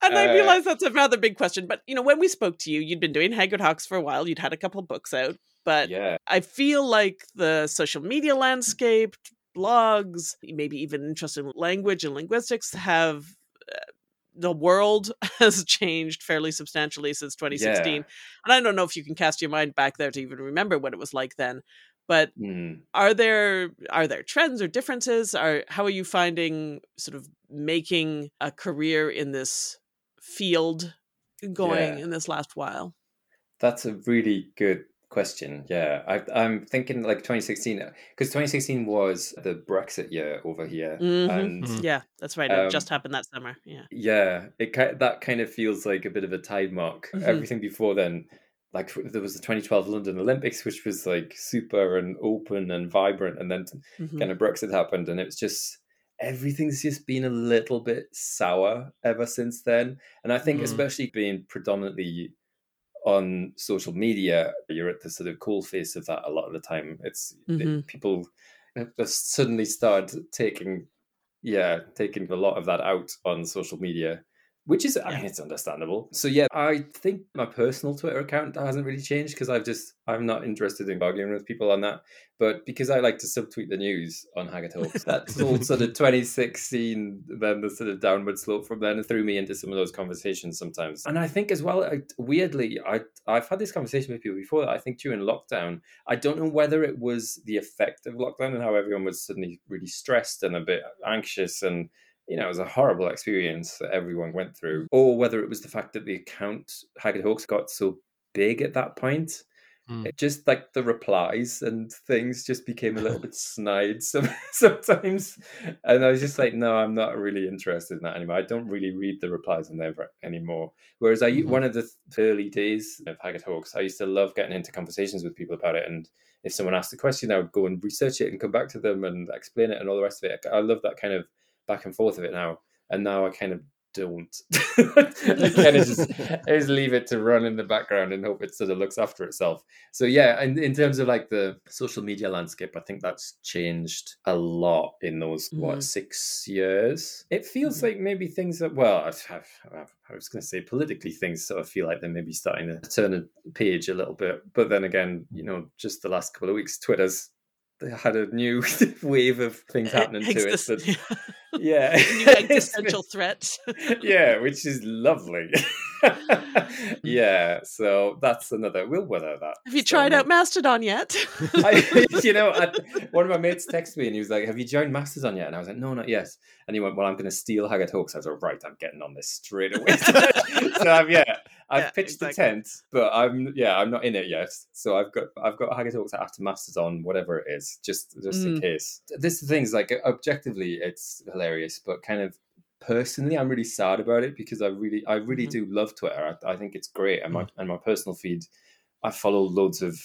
And I Uh, realize that's a rather big question, but you know, when we spoke to you, you'd been doing Haggard Hawks for a while. You'd had a couple books out, but yeah. I feel like the social media landscape, blogs, maybe even interest in language and linguistics have uh, the world has changed fairly substantially since 2016. Yeah. And I don't know if you can cast your mind back there to even remember what it was like then. But Mm. are there are there trends or differences? Are how are you finding sort of making a career in this field going Yeah. in this last while? That's a really good question. Yeah, I, I'm thinking like 2016 because 2016 was the Brexit year over here, Mhm. and Mhm. Yeah, that's right. It Um, just happened that summer. Yeah. yeah, it that kind of feels like a bit of a tide mark. Mhm. Everything before then, like there was the 2012 London Olympics, which was like super and open and vibrant, and then Mhm. kind of Brexit happened, and it was just everything's just been a little bit sour ever since then. And I think, Mhm. especially being predominantly on social media, you're at the sort of coal face of that a lot of the time. It's it- Mhm. people have suddenly started taking, yeah, taking a lot of that out on social media. Which is, I mean, it's understandable. So yeah, I think my personal Twitter account hasn't really changed because I've just I'm not interested in arguing with people on that. But because I like to subtweet the news on Haggard Hawks, that's all sort of 2016, then the sort of downward slope from then and threw me into some of those conversations sometimes. And I think as well, I, weirdly, I I've had this conversation with people before that I think during lockdown, I don't know whether it was the effect of lockdown and how everyone was suddenly really stressed and a bit anxious and you know, it was a horrible experience that everyone went through, or whether it was the fact that the account Haggard Hawks got so big at that point. Mm. It just like the replies and things just became a little bit snide some, sometimes. And I was just like, no, I'm not really interested in that anymore. I don't really read the replies on there anymore. Whereas I, Mhm. one of the early days of Haggard Hawks, I used to love getting into conversations with people about it. And if someone asked a question, I would go and research it and come back to them and explain it and all the rest of it. I love that kind of back and forth of it now. And now I kind of don't. I kind of just, I just leave it to run in the background and hope it sort of looks after itself. So yeah, and in terms of like the social media landscape, I think that's changed a lot in those Mhm. what six years. It feels Mhm. like maybe things that well, I, I, I was going to say politically things sort of feel like they're maybe starting to turn a page a little bit. But then again, you know, just the last couple of weeks, Twitter's they had a new wave of things happening to it. That, yeah, New It's been- existential threat. yeah, which is lovely. yeah, so that's another. We'll weather that. Have you So tried out Mastodon yet? I, you know, I, one of my mates texted me and he was like, "Have you joined Mastodon yet?" And I was like, "No, not yet." And he went, "Well, I'm going to steal Haggard Hawks." I was like, "Right, I'm getting on this straight away." so I've, yeah, I've Yeah, pitched exactly. the tent, but I'm yeah, I'm not in it yet. So I've got I've got Haggard Hawks after Mastodon, whatever it is, just just in Mm. case. This is things like objectively, it's hilarious, but kind of personally i'm really sad about it because i really i really Mhm. do love twitter I, I think it's great and my and my personal feed i follow loads of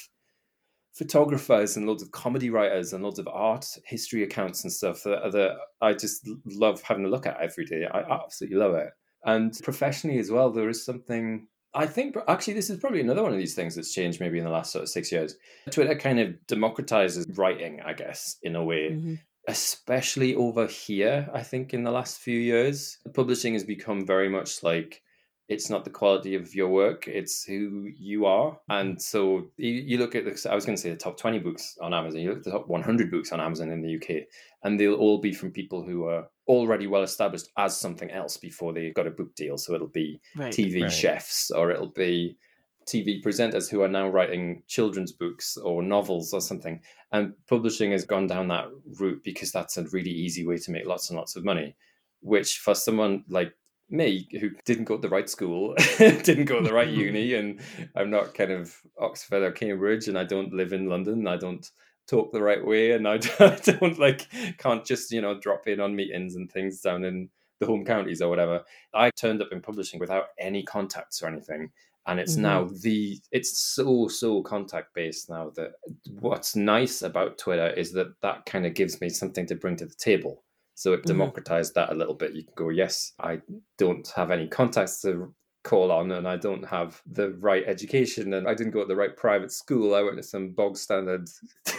photographers and loads of comedy writers and loads of art history accounts and stuff that, that i just love having a look at every day i absolutely love it and professionally as well there is something I think actually this is probably another one of these things that's changed maybe in the last sort of six years. Twitter kind of democratizes writing, I guess, in a way Mhm. Especially over here, I think in the last few years, publishing has become very much like it's not the quality of your work, it's who you are. Mm-hmm. And so you, you look at this, I was going to say the top 20 books on Amazon, you look at the top 100 books on Amazon in the UK, and they'll all be from people who are already well established as something else before they got a book deal. So it'll be Right. TV Right. chefs or it'll be TV presenters who are now writing children's books or novels or something. And publishing has gone down that route because that's a really easy way to make lots and lots of money, which for someone like me who didn't go to the right school, didn't go to the right uni, and I'm not kind of Oxford or Cambridge, and I don't live in London, I don't talk the right way and I don't like can't just you know drop in on meetings and things down in the home counties or whatever i turned up in publishing without any contacts or anything and it's mm-hmm. now the it's so so contact based now that what's nice about twitter is that that kind of gives me something to bring to the table so it mm-hmm. democratized that a little bit you can go yes i don't have any contacts to call on and I don't have the right education and I didn't go to the right private school. I went to some bog standard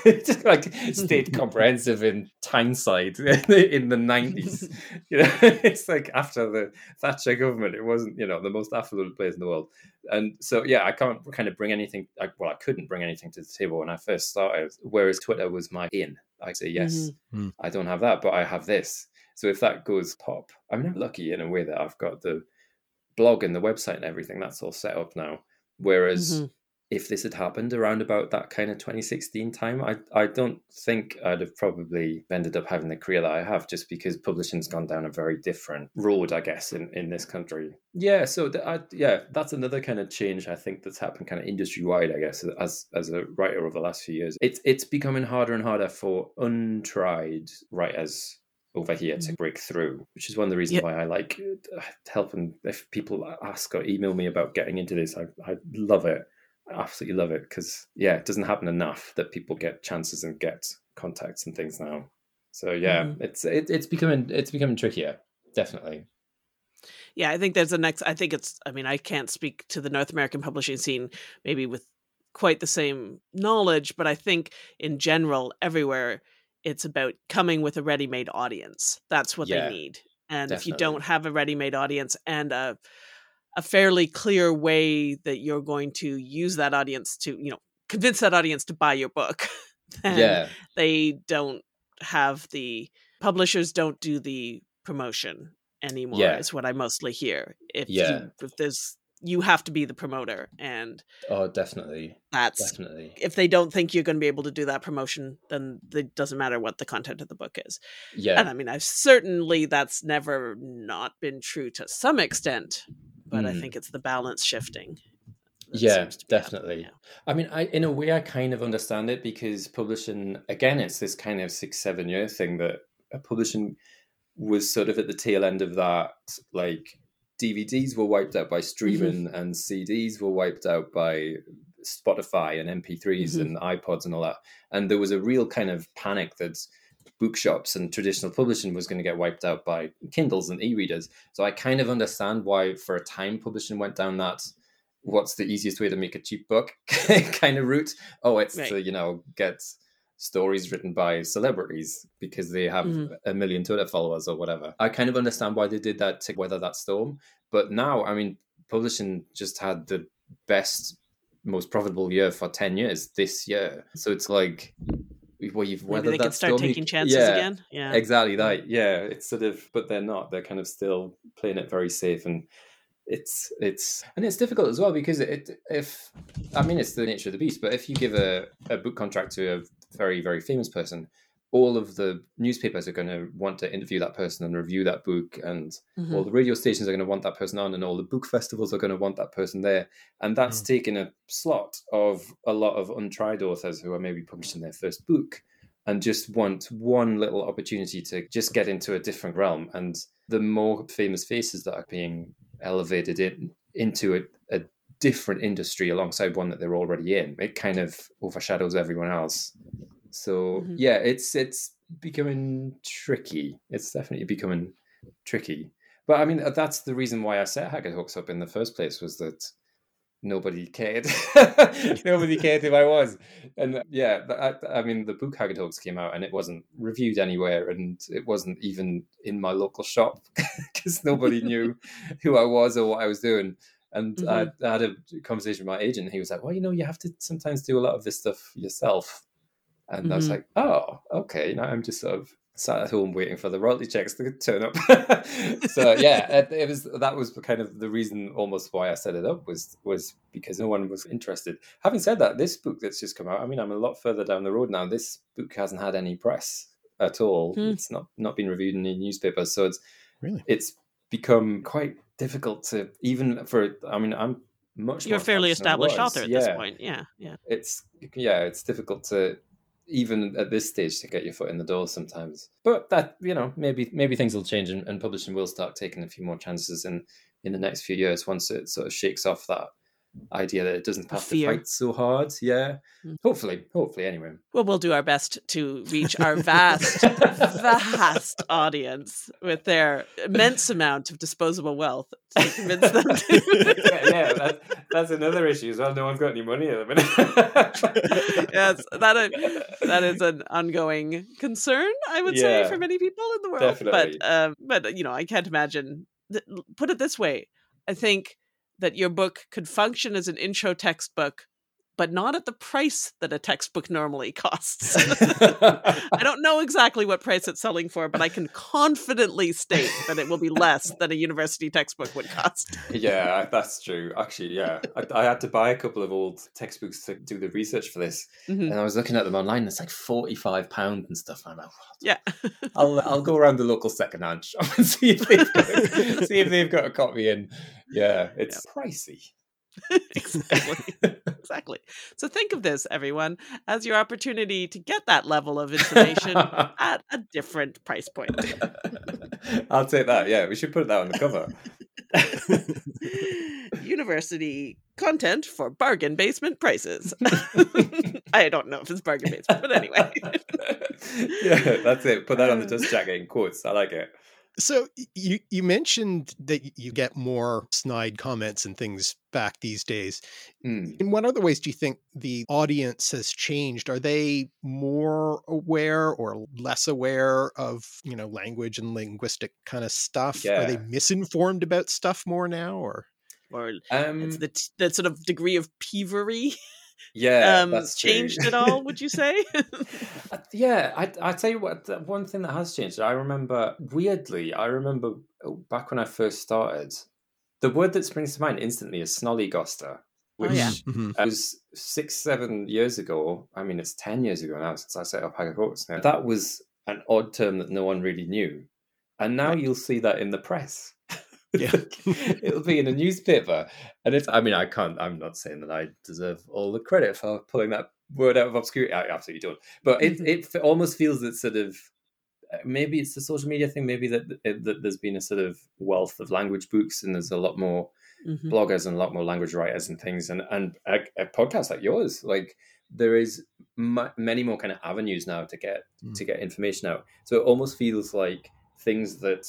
like state comprehensive in Tyneside in the nineties. You know, it's like after the Thatcher government, it wasn't, you know, the most affluent place in the world. And so yeah, I can't kind of bring anything I, well, I couldn't bring anything to the table when I first started. Whereas Twitter was my in. I say yes, mm-hmm. I don't have that, but I have this. So if that goes pop, I mean I'm lucky in a way that I've got the blog and the website and everything that's all set up now. Whereas mm-hmm. if this had happened around about that kind of 2016 time i i don't think i'd have probably ended up having the career that i have just because publishing's gone down a very different road i guess in in this country. Yeah so I, yeah that's another kind of change i think that's happened kind of industry wide i guess as as a writer over the last few years. It's it's becoming harder and harder for untried writers over here to mm-hmm. break through, which is one of the reasons why I like uh, helping. If people ask or email me about getting into this, I, I love it. I absolutely love it because yeah, it doesn't happen enough that people get chances and get contacts and things now. So yeah, mm-hmm. it's it, it's becoming it's becoming trickier, definitely. Yeah, I think there's a next. I think it's. I mean, I can't speak to the North American publishing scene maybe with quite the same knowledge, but I think in general, everywhere it's about coming with a ready-made audience. That's what yeah, they need. And definitely. if you don't have a ready-made audience and a a fairly clear way that you're going to use that audience to, you know, convince that audience to buy your book, yeah. they don't have the publishers don't do the promotion anymore yeah. is what I mostly hear. If yeah. you, if there's you have to be the promoter and oh definitely that's definitely. if they don't think you're going to be able to do that promotion then it doesn't matter what the content of the book is. Yeah. And i mean i've certainly that's never not been true to some extent but mm. i think it's the balance shifting yeah definitely. i mean i in a way i kind of understand it because publishing again it's this kind of six seven year thing that publishing was sort of at the tail end of that like DVDs were wiped out by streaming mm-hmm. and CDs were wiped out by Spotify and MP3s mm-hmm. and iPods and all that. And there was a real kind of panic that bookshops and traditional publishing was going to get wiped out by Kindles and e-readers. So I kind of understand why for a time publishing went down that what's the easiest way to make a cheap book kind of route. Oh, it's right. to, you know, get stories written by celebrities because they have mm. a million Twitter followers or whatever. I kind of understand why they did that to weather that storm. But now, I mean, publishing just had the best, most profitable year for 10 years this year. So it's like, well, you've weathered Maybe they that could start storm. taking chances yeah, again. Yeah, exactly that. Yeah, it's sort of, but they're not. They're kind of still playing it very safe and it's it's and it's difficult as well because it if I mean it's the nature of the beast, but if you give a, a book contract to a very very famous person, all of the newspapers are going to want to interview that person and review that book, and mm-hmm. all the radio stations are going to want that person on, and all the book festivals are going to want that person there, and that's mm. taking a slot of a lot of untried authors who are maybe publishing their first book and just want one little opportunity to just get into a different realm and the more famous faces that are being elevated in, into a, a different industry alongside one that they're already in. It kind of overshadows everyone else. So mm-hmm. yeah, it's it's becoming tricky. It's definitely becoming tricky. But I mean, that's the reason why I set Haggard Hawks up in the first place was that nobody cared. nobody cared who I was. And yeah, I, I, mean, the book Haggard Hawks came out and it wasn't reviewed anywhere and it wasn't even in my local shop because nobody knew who I was or what I was doing. And mm-hmm. I, I, had a conversation with my agent. he was like, well, you know, you have to sometimes do a lot of this stuff yourself. And mm-hmm. I was mm-hmm. like, oh, okay. Now I'm just sort of sat at home waiting for the royalty checks to turn up. so yeah, it, it, was that was kind of the reason almost why I set it up was was because no one was interested. Having said that, this book that's just come out, I mean, I'm a lot further down the road now. This book hasn't had any press at all. Hmm. It's not not been reviewed in any newspapers, so it's really it's become quite difficult to even for. I mean, I'm much. You're a fairly established author at yeah. this point. Yeah, yeah. It's yeah, it's difficult to even at this stage to get your foot in the door sometimes. But that you know maybe maybe things will change and, and publishing will start taking a few more chances in in the next few years once it sort of shakes off that idea that it doesn't have to fight so hard. Yeah. Mm. Hopefully, hopefully anyway. Well, we'll do our best to reach our vast, vast audience with their immense amount of disposable wealth to convince them to. yeah, yeah that's, that's another issue as well. No one's got any money at the minute. yes, that is, that is an ongoing concern, I would yeah, say, for many people in the world. Definitely. But, um, but, you know, I can't imagine. Put it this way I think that your book could function as an intro textbook but not at the price that a textbook normally costs. I don't know exactly what price it's selling for, but I can confidently state that it will be less than a university textbook would cost. Yeah, that's true. Actually, yeah. I, I had to buy a couple of old textbooks to do the research for this. Mm-hmm. And I was looking at them online, and it's like £45 and stuff. I'm like, what? Yeah. I'll, I'll go around the local secondhand shop and see if they've got, see if they've got a copy in. Yeah, it's yeah. pricey. exactly. exactly. So think of this, everyone, as your opportunity to get that level of information at a different price point. I'll take that. Yeah, we should put that on the cover. University content for bargain basement prices. I don't know if it's bargain basement, but anyway. yeah, that's it. Put that on the dust jacket in quotes. I like it. So you you mentioned that you get more snide comments and things back these days. Mm. In what other ways do you think the audience has changed? Are they more aware or less aware of, you know, language and linguistic kind of stuff? Yeah. Are they misinformed about stuff more now or or um, it's the the sort of degree of peevery yeah um that's changed at all would you say uh, yeah I, I tell you what one thing that has changed i remember weirdly i remember oh, back when i first started the word that springs to mind instantly is snollygoster which oh, yeah. mm-hmm. was six seven years ago i mean it's 10 years ago now since i set up haggard hawks now that was an odd term that no one really knew and now you'll see that in the press yeah. It'll be in a newspaper. And it's, I mean, I can't, I'm not saying that I deserve all the credit for pulling that word out of obscurity. I absolutely don't. But it, mm-hmm. it almost feels that sort of, uh, maybe it's the social media thing, maybe that, that there's been a sort of wealth of language books and there's a lot more mm-hmm. bloggers and a lot more language writers and things. And, and a, a podcast like yours, like, there is m- many more kind of avenues now to get mm. to get information out. So it almost feels like things that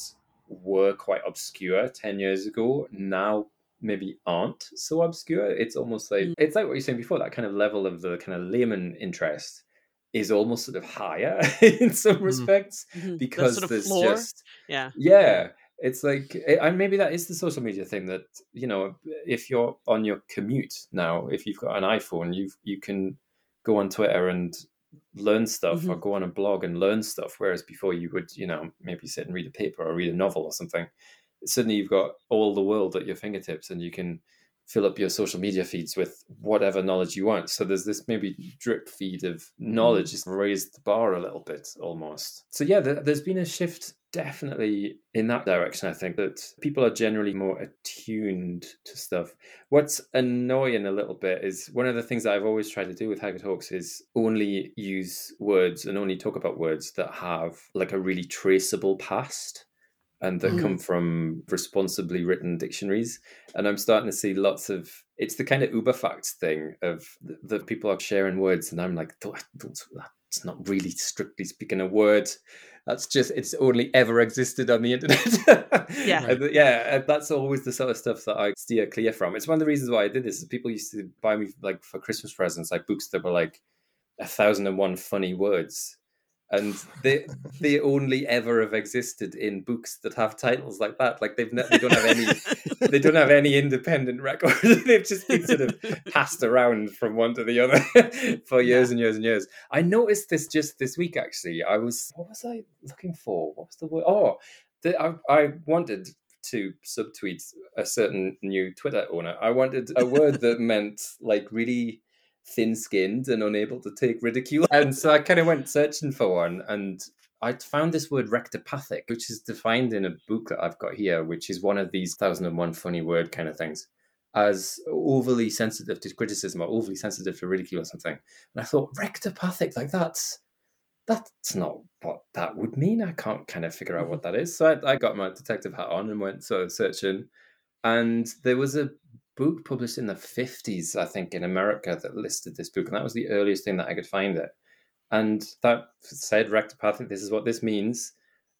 were quite obscure 10 years ago now maybe aren't so obscure it's almost like mm. it's like what you're saying before that kind of level of the kind of layman interest is almost sort of higher in some mm. respects mm-hmm. because sort of there's floor. just yeah yeah it's like eh, and maybe that is the social media thing that you know if you're on your commute now if you've got an iphone you've you can go on twitter and learn stuff mm-hmm. or go on a blog and learn stuff whereas before you would you know maybe sit and read a paper or read a novel or something suddenly you've got all the world at your fingertips and you can fill up your social media feeds with whatever knowledge you want so there's this maybe drip feed of knowledge mm-hmm. just raised the bar a little bit almost so yeah there's been a shift definitely in that direction. I think that people are generally more attuned to stuff. What's annoying a little bit is one of the things that I've always tried to do with Haggard Hawks is only use words and only talk about words that have like a really traceable past and that mm. come from responsibly written dictionaries. And I'm starting to see lots of it's the kind of uber facts thing of that people are sharing words, and I'm like, it's not really strictly speaking a word that's just it's only ever existed on the internet. yeah, uh, yeah. That's always the sort of stuff that I steer clear from. It's one of the reasons why I did this. Is people used to buy me like for Christmas presents, like books that were like a thousand and one funny words, and they they only ever have existed in books that have titles like that. Like they've ne- they don't have any they don't have any independent record. they've just been sort of passed around from one to the other for years yeah. and years and years. I noticed this just this week actually. I was what was I looking for? What was the word? Oh, the, I, I wanted to subtweet a certain new Twitter owner. I wanted a word that meant like really thin skinned and unable to take ridicule. And so I kind of went searching for one and I found this word rectopathic, which is defined in a book that I've got here, which is one of these thousand and one funny word kind of things. as overly sensitive to criticism or overly sensitive to ridicule or something. And I thought, rectopathic, like that's that's not what that would mean. I can't kind of figure out what mm-hmm. that is. So I, I got my detective hat on and went sort of searching. And there was a book published in the 50s, I think, in America that listed this book. And that was the earliest thing that I could find it. And that said, rectopathic, this is what this means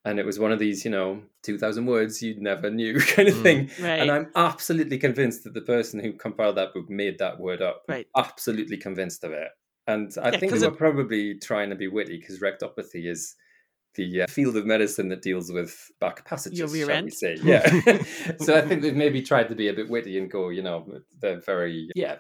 and it was one of these you know 2000 words you'd never knew kind of mm. thing Right. and i'm absolutely convinced that the person who compiled that book made that word up Right. absolutely convinced of it and i Yeah, think 'cause they it- probably trying to be witty because rectopathy is the uh, field of medicine that deals with back passages, Your rear shall end? we say? Yeah. so I think they've maybe tried to be a bit witty and go, you know, they're very, yeah,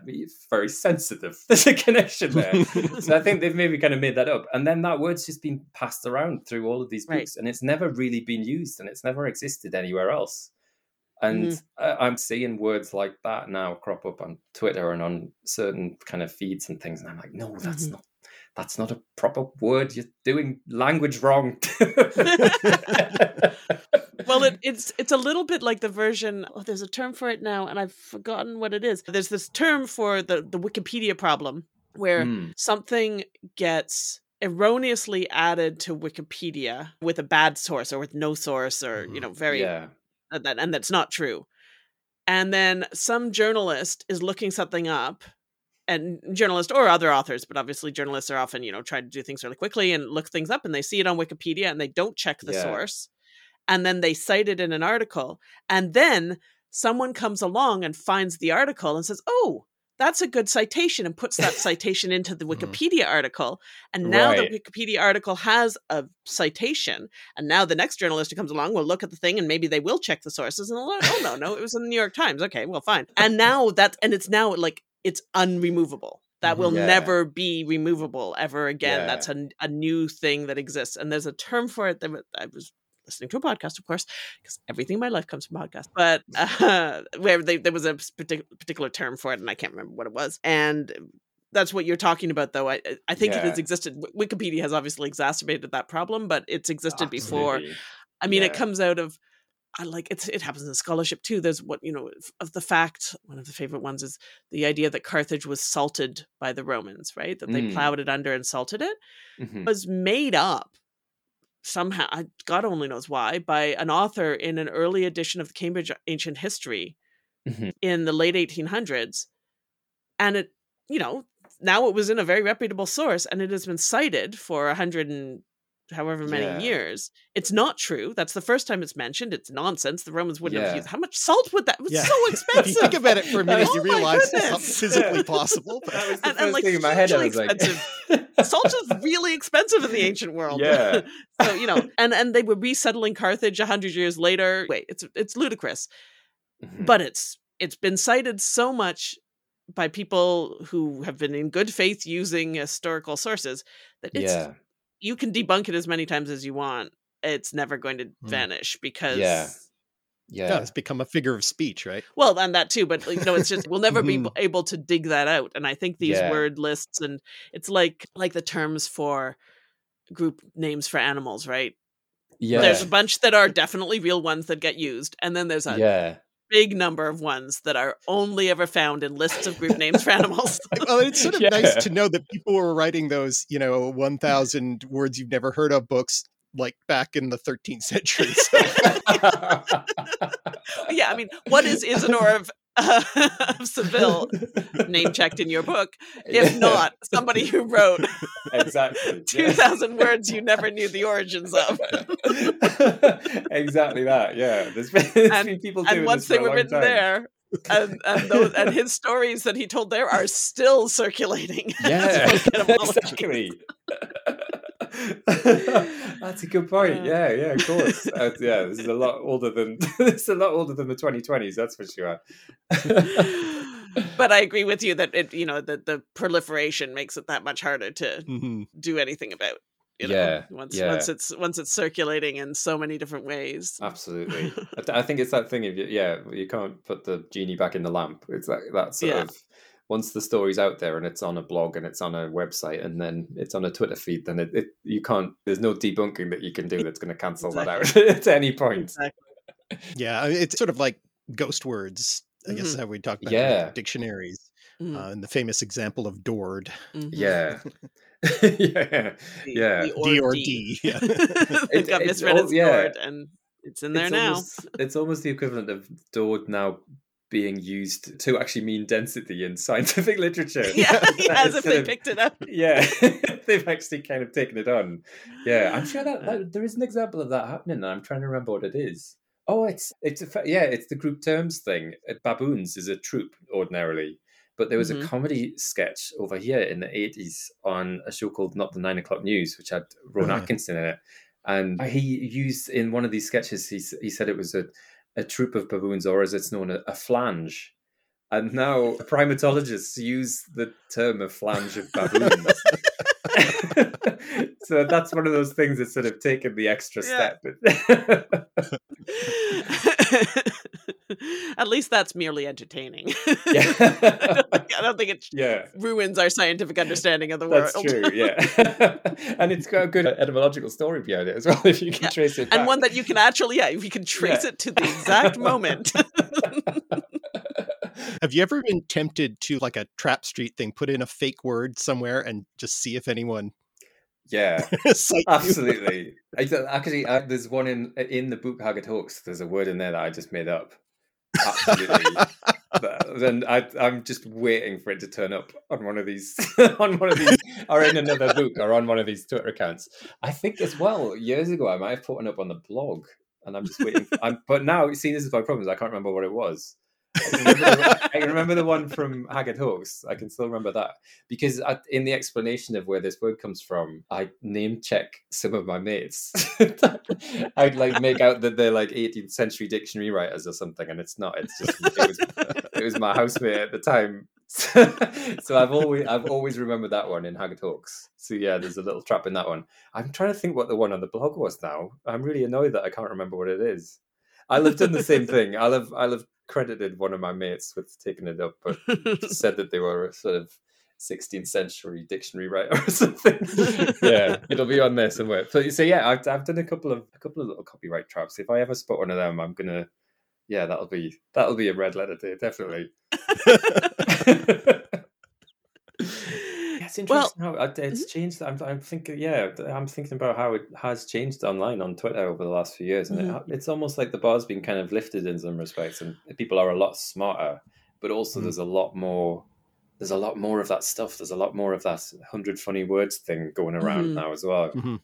very sensitive. There's a connection there. so I think they've maybe kind of made that up, and then that word's just been passed around through all of these Right. books, and it's never really been used, and it's never existed anywhere else. And. I- I'm seeing words like that now crop up on Twitter and on certain kind of feeds and things, and I'm like, no, that's Mhm. not. That's not a proper word. You're doing language wrong. well it, it's it's a little bit like the version oh there's a term for it now and i've forgotten what it is there's this term for the the wikipedia problem where Mm. something gets erroneously added to wikipedia with a bad source or with no source or you Mhm. know very yeah. that and that's not true and then some journalist is looking something up and journalists or other authors but obviously journalists are often you know try to do things really quickly and look things up and they see it on wikipedia and they don't check the Yeah. source and then they cite it in an article and then someone comes along and finds the article and says oh that's a good citation and puts that citation into the Mhm. wikipedia article and now Right. the wikipedia article has a citation and now the next journalist who comes along will look at the thing and maybe they will check the sources and they'll learn, oh no no it was in the new york times okay well fine and now that and it's now like it's unremovable. That will Yeah. never be removable ever again. Yeah. that's a, a new thing that exists. And there's a term for it that i was listening to a podcast of course because everything in my life comes from podcasts but uh, where they, there was a partic- particular term for it and i can't remember what it was. And that's what you're talking about though. I i think it has existed. W- wikipedia has obviously exacerbated that problem but it's existed before. I mean, it comes out of I like it's it happens in scholarship too. There's what you know of the fact. One of the favorite ones is the idea that Carthage was salted by the Romans, right? That they Mm. plowed it under and salted it Mhm. was made up somehow. God only knows why by an author in an early edition of the Cambridge Ancient History Mhm. in the late 1800s, and it you know now it was in a very reputable source and it has been cited for a hundred and however many Yeah. years. It's not true. That's the first time it's mentioned. It's nonsense. The Romans wouldn't have used how much salt would that? It was Yeah. so if you expensive. think about it for a minute, Oh you realize it's not physically Yeah. possible. but- That was the And- and, like, thing in my head. I was hugely like, Salt is really expensive in the ancient world. Yeah. so you know, and and they were resettling Carthage a hundred years later. Wait, it's it's ludicrous, Mhm. but it's it's been cited so much by people who have been in good faith using historical sources that it's yeah, you can debunk it as many times as you want. It's never going to Hmm. vanish because Yeah. yeah, yeah, it's become a figure of speech, right? well, and that too, but like, you know, it's just we'll never be Mhm. able to dig that out. And I think these Yeah. word lists and it's like like the terms for group names for animals, right? yeah. There's a bunch that are definitely real ones that get used, and then there's a yeah. Big number of ones that are only ever found in lists of group names for animals. Well, it's sort of Yeah. nice to know that people were writing those, you know, 1,000 words you've never heard of books like back in the 13th century. So, yeah, I mean, what is Isidore of, uh, of Seville name checked in your book? If not, somebody who wrote exactly. two thousand words you never knew the origins of. exactly that. Yeah, there's been, there's And- been people doing and once this they for were written time. there, and and, those, and his stories that he told there are still circulating. Yeah, exactly. That's a good point. Yeah. Yeah, yeah, of course. Uh, yeah, this is a lot older than this is a lot older than the 2020s. That's for sure. but I agree with you that it, you know, that the proliferation makes it that much harder to mhm. do anything about. You know, Yeah, once yeah. once it's once it's circulating in so many different ways. Absolutely. I, th- I think it's that thing of you- yeah, you can't put the genie back in the lamp. It's like that sort Yeah. of once the story's out there and it's on a blog and it's on a website and then it's on a Twitter feed, then it, it you can't. There's no debunking that you can do that's going to cancel that out at any point. Exactly. yeah, it's sort of like ghost words I guess Mhm. how we talk about Yeah. dictionaries Mhm. uh, and the famous example of Dord. Mhm. Yeah. yeah. The- yeah. the D or or D. Yeah. it got misread as yeah. Dord, and it's in there it's now. Almost, it's almost the equivalent of Dord now being used to actually mean density in scientific literature. yeah, as if they of- picked it up. Yeah, they've actually kind of taken it on. Yeah, I'm sure that, that there is an example of that happening, and I'm trying to remember what it is. Oh, it's it's a, yeah, it's the group terms thing. Uh, Baboons is a troupe ordinarily, but there was Mhm. a comedy sketch over here in the '80s on a show called Not the Nine O'clock News, which had Rowan Uh-huh. Atkinson in it, and he used in one of these sketches. He he said it was a a troop of baboons, or as it's known, a, a flange. And now primatologists use the term a flange of baboons. so that's one of those things that's sort of taken the extra Yeah. step. At least that's merely entertaining. Yeah. I, don't think, I don't think it yeah, ruins our scientific understanding of the world. that's true. Yeah, and it's got a good etymological story behind it as well. If you can Yeah, trace it, and back. one that you can actually, yeah, if you can trace Yeah. it to the exact moment. Have you ever been tempted to like a trap street thing, put in a fake word somewhere and just see if anyone yeah, absolutely. Actually, uh, there's one in in the book Haggard Hawks. There's a word in there that I just made up. Absolutely. Then I, I'm just waiting for it to turn up on one of these, on one of these, or in another book, or on one of these Twitter accounts. I think as well years ago I might have put one up on the blog, and I'm just waiting. I'm, but now, see, this is my problem. Is I can't remember what it was. I remember the, I one from Haggard Hawks. I can still remember that because I, in the explanation of where this word comes from, I name check some of my mates. I'd like make out that they're like 18th century dictionary writers or something, and it's not. It's just it was, it was my housemate at the time. so I've always I've always remembered that one in Haggard Hawks. So yeah, there's a little trap in that one. I'm trying to think what the one on the blog was now. I'm really annoyed that I can't remember what it is. Have done the same thing. Have I'll have credited one of my mates with taking it up, but said that they were a sort of 16th century dictionary writer or something. yeah, it'll be on there somewhere. So, so yeah, I've, I've done a couple of a couple of little copyright traps. If I ever spot one of them, I'm gonna yeah, that'll be that'll be a red letter day, definitely. Yeah, it's Well- interesting how it- it's changed. I'm, I'm thinking, yeah, I'm thinking about how it has changed online on Twitter over the last few years, and it, it's almost like the bar's been kind of lifted in some respects, and people are a lot smarter. But also, Mhm. there's a lot more. There's a lot more of that stuff. There's a lot more of that hundred funny words thing going around Mhm. now as well. Yeah,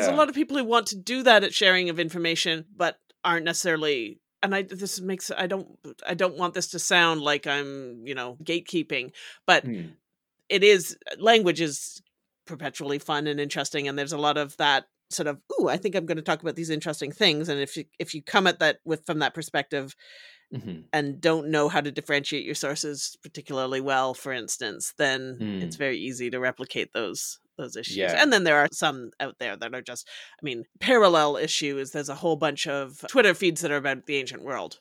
There's a lot of people who want to do that at sharing of information, but aren't necessarily. And I this makes I don't I don't want this to sound like I'm you know gatekeeping, but Hmm. It is language is perpetually fun and interesting, and there's a lot of that sort of ooh I think I'm going to talk about these interesting things, and if you if you come at that with from that perspective Mhm. and don't know how to differentiate your sources particularly well, for instance, then it's Mm. very easy to replicate those those issues. Yeah. And then there are some out there that are just, I mean, parallel issues. there's a whole bunch of Twitter feeds that are about the ancient world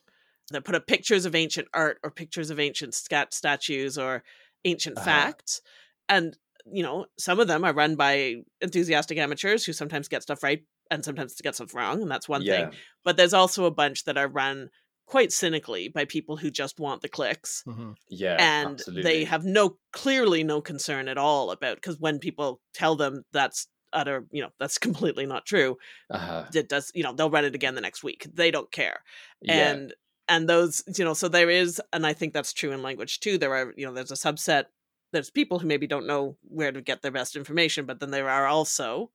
that put up pictures of ancient art or pictures of ancient scat statues or ancient Uh-huh. facts, and you know some of them are run by enthusiastic amateurs who sometimes get stuff right and sometimes get stuff wrong, and that's one yeah, thing but there's also a bunch that are run quite cynically by people who just want the clicks Mhm. yeah, and absolutely. they have no clearly no concern at all about because when people tell them that's utter you know that's completely not true uh-huh. it does you know they'll run it again the next week they don't care yeah. and and those you know so there is and i think that's true in language too there are you know there's a subset there's people who maybe don't know where to get their best information but then there are also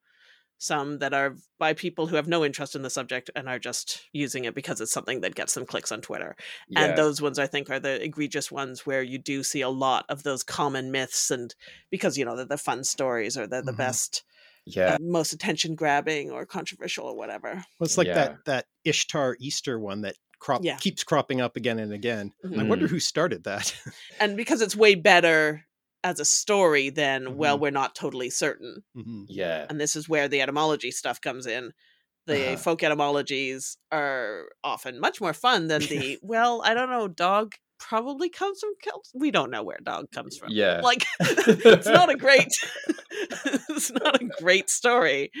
some that are by people who have no interest in the subject and are just using it because it's something that gets them clicks on twitter yeah. and those ones i think are the egregious ones where you do see a lot of those common myths and because you know they're the fun stories or they're the Mhm. best yeah, uh, most attention grabbing or controversial or whatever Well, it's like Yeah. that that Ishtar Easter one that crop Yeah. keeps cropping up again and again. I Mhm. wonder who started that. and because it's way better as a story than well Mhm. we're not totally certain Mhm. yeah, and this is where the etymology stuff comes in the Uh-huh. folk etymologies are often much more fun than the well i don't know dog probably comes from Celts. we don't know where dog comes from yeah. like it's not a great it's not a great story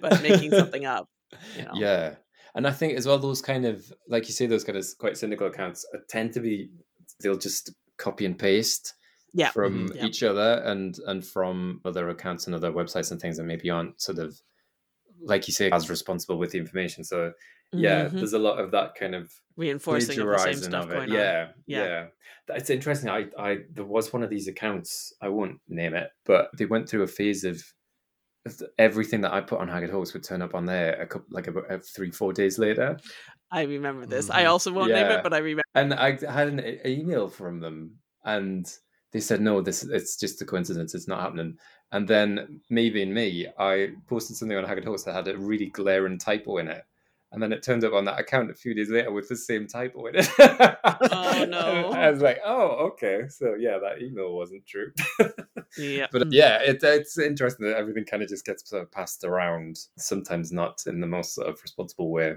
but making something up you know Yeah. And I think as well, those kind of, like you say, those kind of quite cynical accounts uh, tend to be they'll just copy and paste Yeah. from Mhm. Yeah. each other and and from other accounts and other websites and things that maybe aren't sort of like you say as responsible with the information. So yeah, Mhm. there's a lot of that kind of Reinforcing of the same stuff of it. going on. Yeah, Yeah. yeah, It's interesting. I, I, there was one of these accounts. I won't name it, but they went through a phase of, of the- everything that I put on Haggard Hawks would turn up on there a couple, like about uh, three, four days later. I remember this. I Mhm. also won't name it, but I remember. And I had an e- email from them, and they said, "No, this it's just a coincidence. It's not happening." And then me being me, I posted something on Haggard Hawks that had a really glaring typo in it. And then it turned up on that account a few days later with the same typo in it. Oh, no. I was like, oh, okay. So yeah, that email wasn't true. Yeah. But yeah, it, it's interesting that everything kind of just gets sort of passed around, sometimes not in the most sort of responsible way.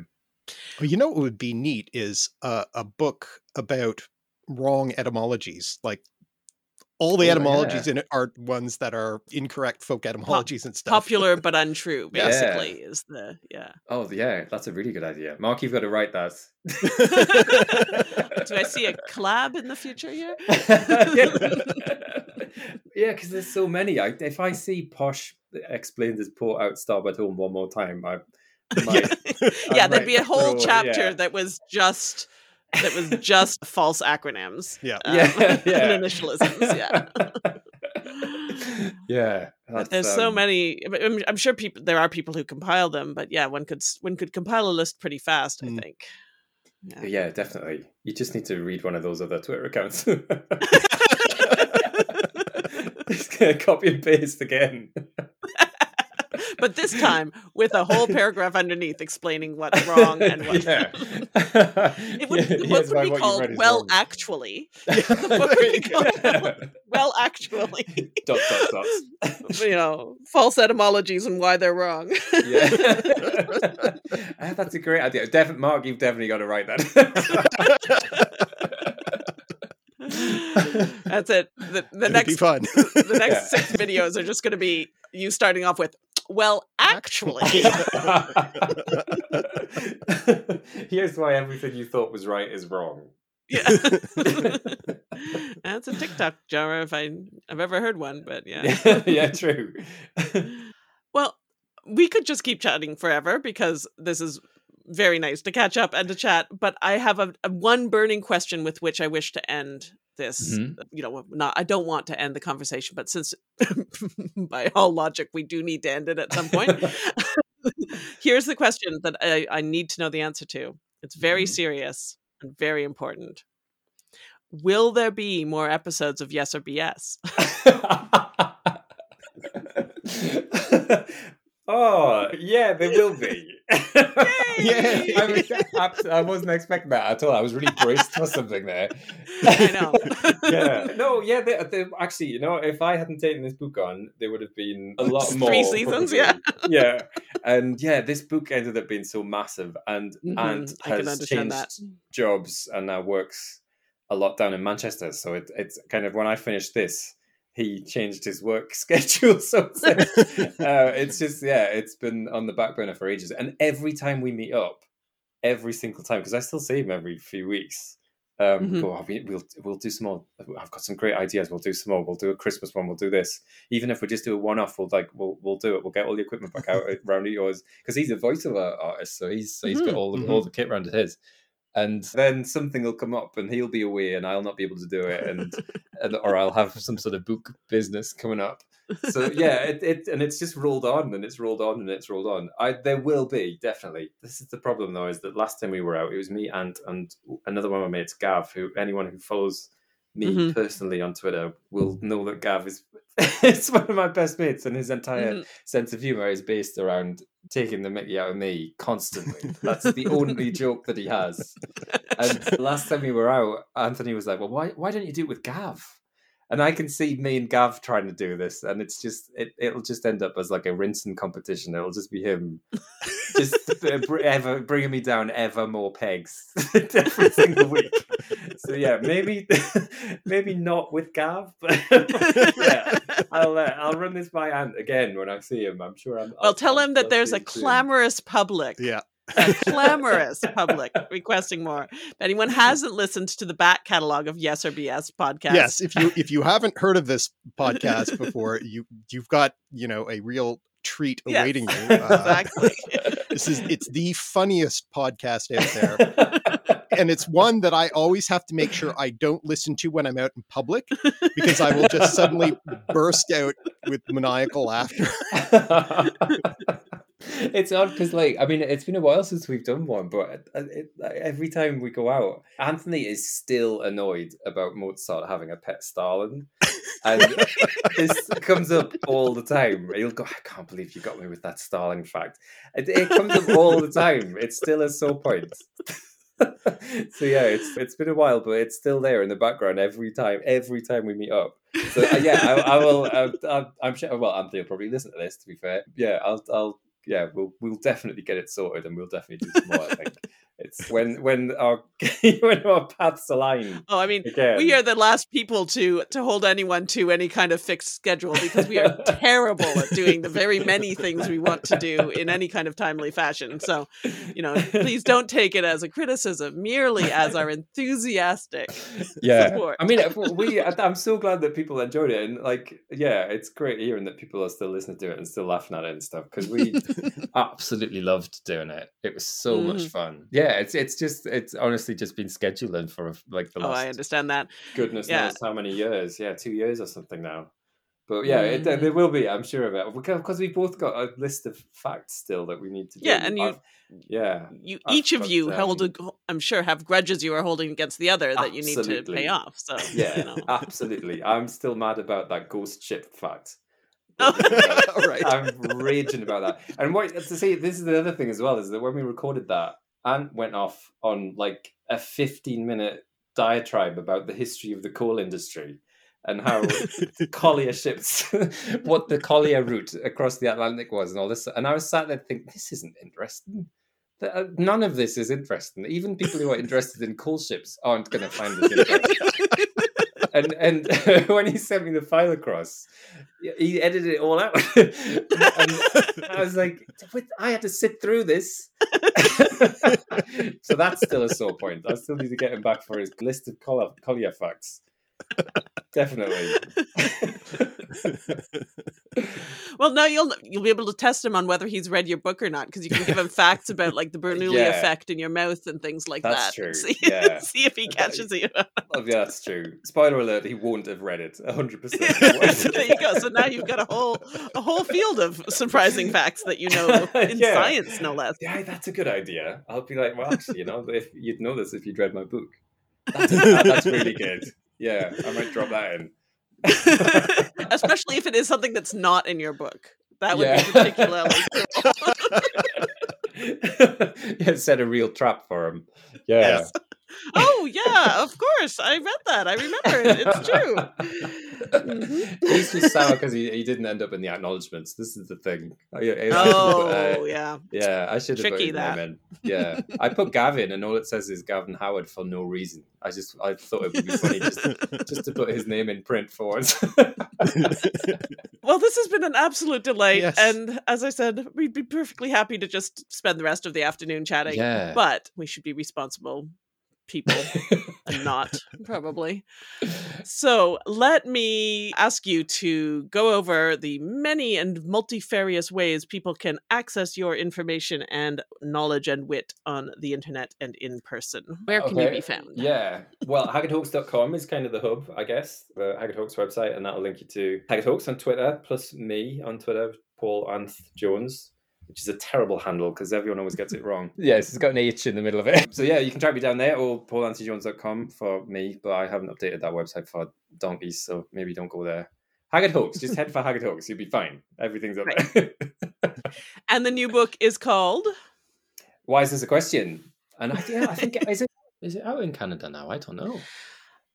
Well, you know what would be neat is uh, a book about wrong etymologies. Like all the Oh, etymologies yeah. in it are ones that are incorrect folk etymologies and stuff. Popular but untrue, Yeah. basically, is the yeah. Oh yeah, that's a really good idea. Mark, you've got to write that. Do I see a collab in the future here? yeah, because there's so many. I, if I see Posh explains his port out starboard home one more time, I might. yeah, I there'd be a whole throw- chapter yeah. that was just that was just false acronyms. Yeah. um, Yeah, yeah. and initialisms. Yeah. yeah. But that's, there's so um, many. I'm, I'm sure people there are people who compile them, but yeah, one could one could compile a list pretty fast. I Mm. think. Yeah. Yeah, definitely. You just need to read one of those other Twitter accounts. just gonna copy and paste again. But this time with a whole paragraph underneath explaining what's wrong and what's yeah. It would, the book would be called "Well, Actually." The book would be called "Well, Actually." dot dot dots. you know, false etymologies and why they're wrong. Yeah, Ah, that's a great idea. Definitely, Mark, you've definitely got to write that. That's it. The, the It'd be next fun. the next Yeah. six videos are just going to be you starting off with, "Well, actually." Here's why everything you thought was right is wrong. yeah. That's a TikTok genre if I I've ever heard one, but yeah. Yeah, yeah, true. Well, we could just keep chatting forever because this is very nice to catch up and to chat. But I have a, a one burning question with which I wish to end this. Mhm. You know, not I don't want to end the conversation, but since by all logic we do need to end it at some point. Here's the question that I, I need to know the answer to. It's very Mhm. serious and very important. Will there be more episodes of Yes or BS? Oh, yeah, there will be. Yay! I, was, abs- I wasn't expecting that at all. I was really braced for something there. I know. yeah. No, yeah, they, they, actually, you know, if I hadn't taken this book on, there would have been a lot Three more. seasons, probably. yeah. yeah. And yeah, this book ended up being so massive and Mhm, and has changed that. jobs and now works a lot down in Manchester. So it, it's kind of when I finished this, he changed his work schedule. So it's, uh, it's just yeah, it's been on the back burner for ages. And every time we meet up, every single time, because I still see him every few weeks. Um, Mhm. go, "Oh, we, we'll we'll do some more. I've got some great ideas. We'll do some more. We'll do a Christmas one. We'll do this. Even if we just do a one off, we'll like we'll we'll do it. We'll get all the equipment back out around yours because he's a voiceover artist, so he's so he's got Mhm. all the all the kit around his. And then something will come up, and he'll be away, and I'll not be able to do it, and, and or I'll have some sort of book business coming up. So yeah, it, it and it's just rolled on, and it's rolled on, and it's rolled on. I there will be definitely. This is the problem though, is that last time we were out, it was me and and another one of my mates, Gav, who anyone who follows me Mhm. personally on Twitter will know that Gav is it's one of my best mates, and his entire Mhm. sense of humor is based around taking the mickey out of me constantly. That's the only joke that he has. And last time we were out, Anthony was like, "Well, why why don't you do it with Gav?" And I can see me and Gav trying to do this, and it's just it, it'll just end up as like a rinsing competition. It'll just be him, just uh, ever bringing me down ever more pegs every single week. So yeah, maybe maybe not with Gav, but yeah, I'll uh, I'll run this by Ant again when I see him. I'm sure I'm. Well, I'll- tell I'll- him that I'll there's a him soon. clamorous public yeah. A clamorous public requesting more. If anyone hasn't listened to the back catalog of Yes or BS podcast, Yes, if you if you haven't heard of this podcast before, you you've got you know a real treat Yes, awaiting you. Uh, exactly. this is it's the funniest podcast out there, and it's one that I always have to make sure I don't listen to when I'm out in public because I will just suddenly burst out with maniacal laughter. it's odd because, like, I mean, it's been a while since we've done one, but it, like, every time we go out, Anthony is still annoyed about Mozart having a pet starling, and this comes up all the time. He'll go, "I can't believe you got me with that starling fact." It, it comes up all the time. It's still a sore point. so yeah, it's it's been a while, but it's still there in the background every time. Every time we meet up. So uh, yeah, I, I will. Uh, I'm, I'm sure. Well, Anthony will probably listen to this. To be fair, yeah, I'll. I'll. Yeah, we'll we'll definitely get it sorted, and we'll definitely do some more. I think it's when when our when our paths align. Oh, I mean, Again. we are the last people to to hold anyone to any kind of fixed schedule because we are terrible at doing the very many things we want to do in any kind of timely fashion. So, you know, please don't take it as a criticism, merely as our enthusiastic yeah support. i mean we i'm so glad that people enjoyed it and like yeah it's great hearing that people are still listening to it and still laughing at it and stuff because we absolutely loved doing it it was so much Mhm. fun yeah it's it's just it's honestly just been scheduling for like the Oh, I understand that. goodness Yeah. knows how many years yeah two years or something now but yeah it, Mhm. there will be i'm sure of it because we've both got a list of facts still that we need to do Yeah, and you- I've- yeah You I've each of you hold, um, a, I'm sure, have grudges you are holding against the other that you need to pay off. So, yeah you know. absolutely i'm still mad about that ghost ship fact Oh. right. I'm raging about that. And what to see, this is the other thing as well, is that when we recorded that, Ant went off on like a 15 minute diatribe about the history of the coal industry and how collier ships, what the collier route across the Atlantic was, and all this. And I was sat there thinking, this isn't interesting. Uh, None of this is interesting. Even people who are interested in coal ships aren't going to find this interesting. and and when he sent me the file across, he edited it all out. I was like, "Wait, I had to sit through this. so that's still a sore point. I still need to get him back for his list of collier facts. Definitely. well, no, you'll you'll be able to test him on whether he's read your book or not because you can give him facts about like the Bernoulli Yeah. effect in your mouth and things like That's that. true, See, yeah. see if he catches you. Oh, yeah, that's true. Spoiler alert: he won't have read it. hundred percent. so there you go. So now you've got a whole a whole field of surprising facts that you know in Yeah. science, no less. Yeah, that's a good idea. I'll be like, well, actually, you know, if you'd know this if you'd read my book. That's, that's really good. Yeah, I might drop that in. Especially if it is something that's not in your book. That would Yeah. be particularly cool. yeah, set a real trap for him. Yeah. Yes. Oh yeah, of course. I read that. I remember it. It's true. Mhm. He's just sour because he, he didn't end up in the acknowledgements. This is the thing. I- I- have Oh uh, yeah. yeah, I should have put Tricky, that. name in. Yeah, I put Gavin, and all it says is Gavin Howard for no reason. I just I thought it would be funny just just to put his name in print for us. Well, this has been an absolute delight. Yes. And as I said, we'd be perfectly happy to just spend the rest of the afternoon chatting. yeah, But we should be responsible people and not, probably. So let me ask you to go over the many and multifarious ways people can access your information and knowledge and wit on the internet and in person. Where can you be found? Yeah. Well, haggardhawks.com is kind of the hub, I guess, the Haggard Hawks website, and that'll link you to Haggard Hawks on Twitter, plus me on Twitter, Paul Anth Jones, which is a terrible handle because everyone always gets it wrong. yes, it's got an H in the middle of it. So yeah, you can track me down there or paulanthonyjones.com for me, but I haven't updated that website for donkeys, so maybe don't go there. Haggard Hawks, just head for Haggard Hawks, you'll be fine. Everything's up there. And the new book is called Why is this a question? And I, yeah, I think is it is it out in Canada now? I don't know.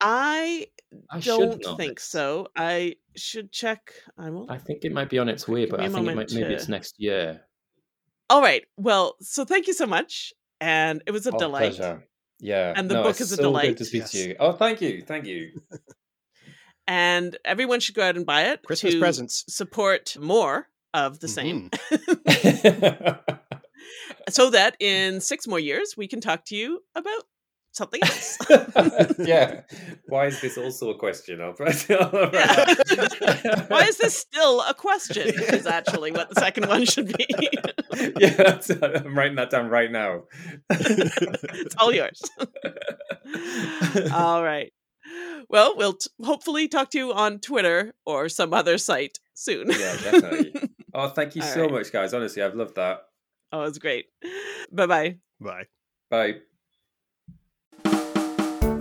I I should don't think so. I should check. I will. I think it might be on its way, Give but I think it might, maybe it's next year. All right. Well, so thank you so much. And it was a Oh, delight. pleasure. Yeah, And the no, book is a so delight. Good to speak to you. Oh, thank you, thank you. And everyone should go out and buy it. Christmas to presents. Support more of the same. Mhm. so that in six more years we can talk to you about something else. yeah. Why is this also a question? I'll Yeah. Why is this still a question? Is actually what the second one should be. yeah, that's, uh, I'm writing that down right now. it's all yours. all right. Well, we'll t- hopefully talk to you on Twitter or some other site soon. Yeah, definitely. Oh, thank you All so right. much, guys. Honestly, I've loved that. oh, it's great. Bye bye bye. Bye.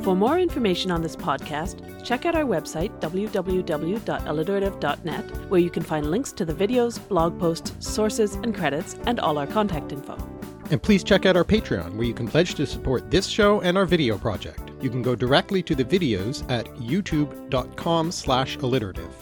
For more information on this podcast, check out our website, www.alliterative.net, where you can find links to the videos, blog posts, sources, and credits, and all our contact info. And please check out our Patreon, where you can pledge to support this show and our video project. You can go directly to the videos at youtube.com slash alliterative.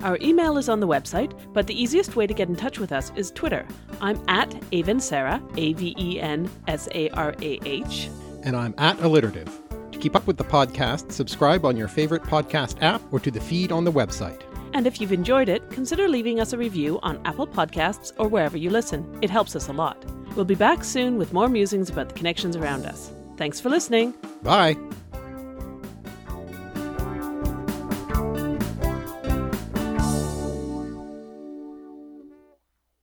Our email is on the website, but the easiest way to get in touch with us is Twitter. I'm at Aven Sarah, A V E N S A R A H. And I'm at alliterative. Keep up with the podcast, subscribe on your favorite podcast app or to the feed on the website. And if you've enjoyed it, consider leaving us a review on Apple Podcasts or wherever you listen. It helps us a lot. We'll be back soon with more musings about the connections around us. Thanks for listening. Bye.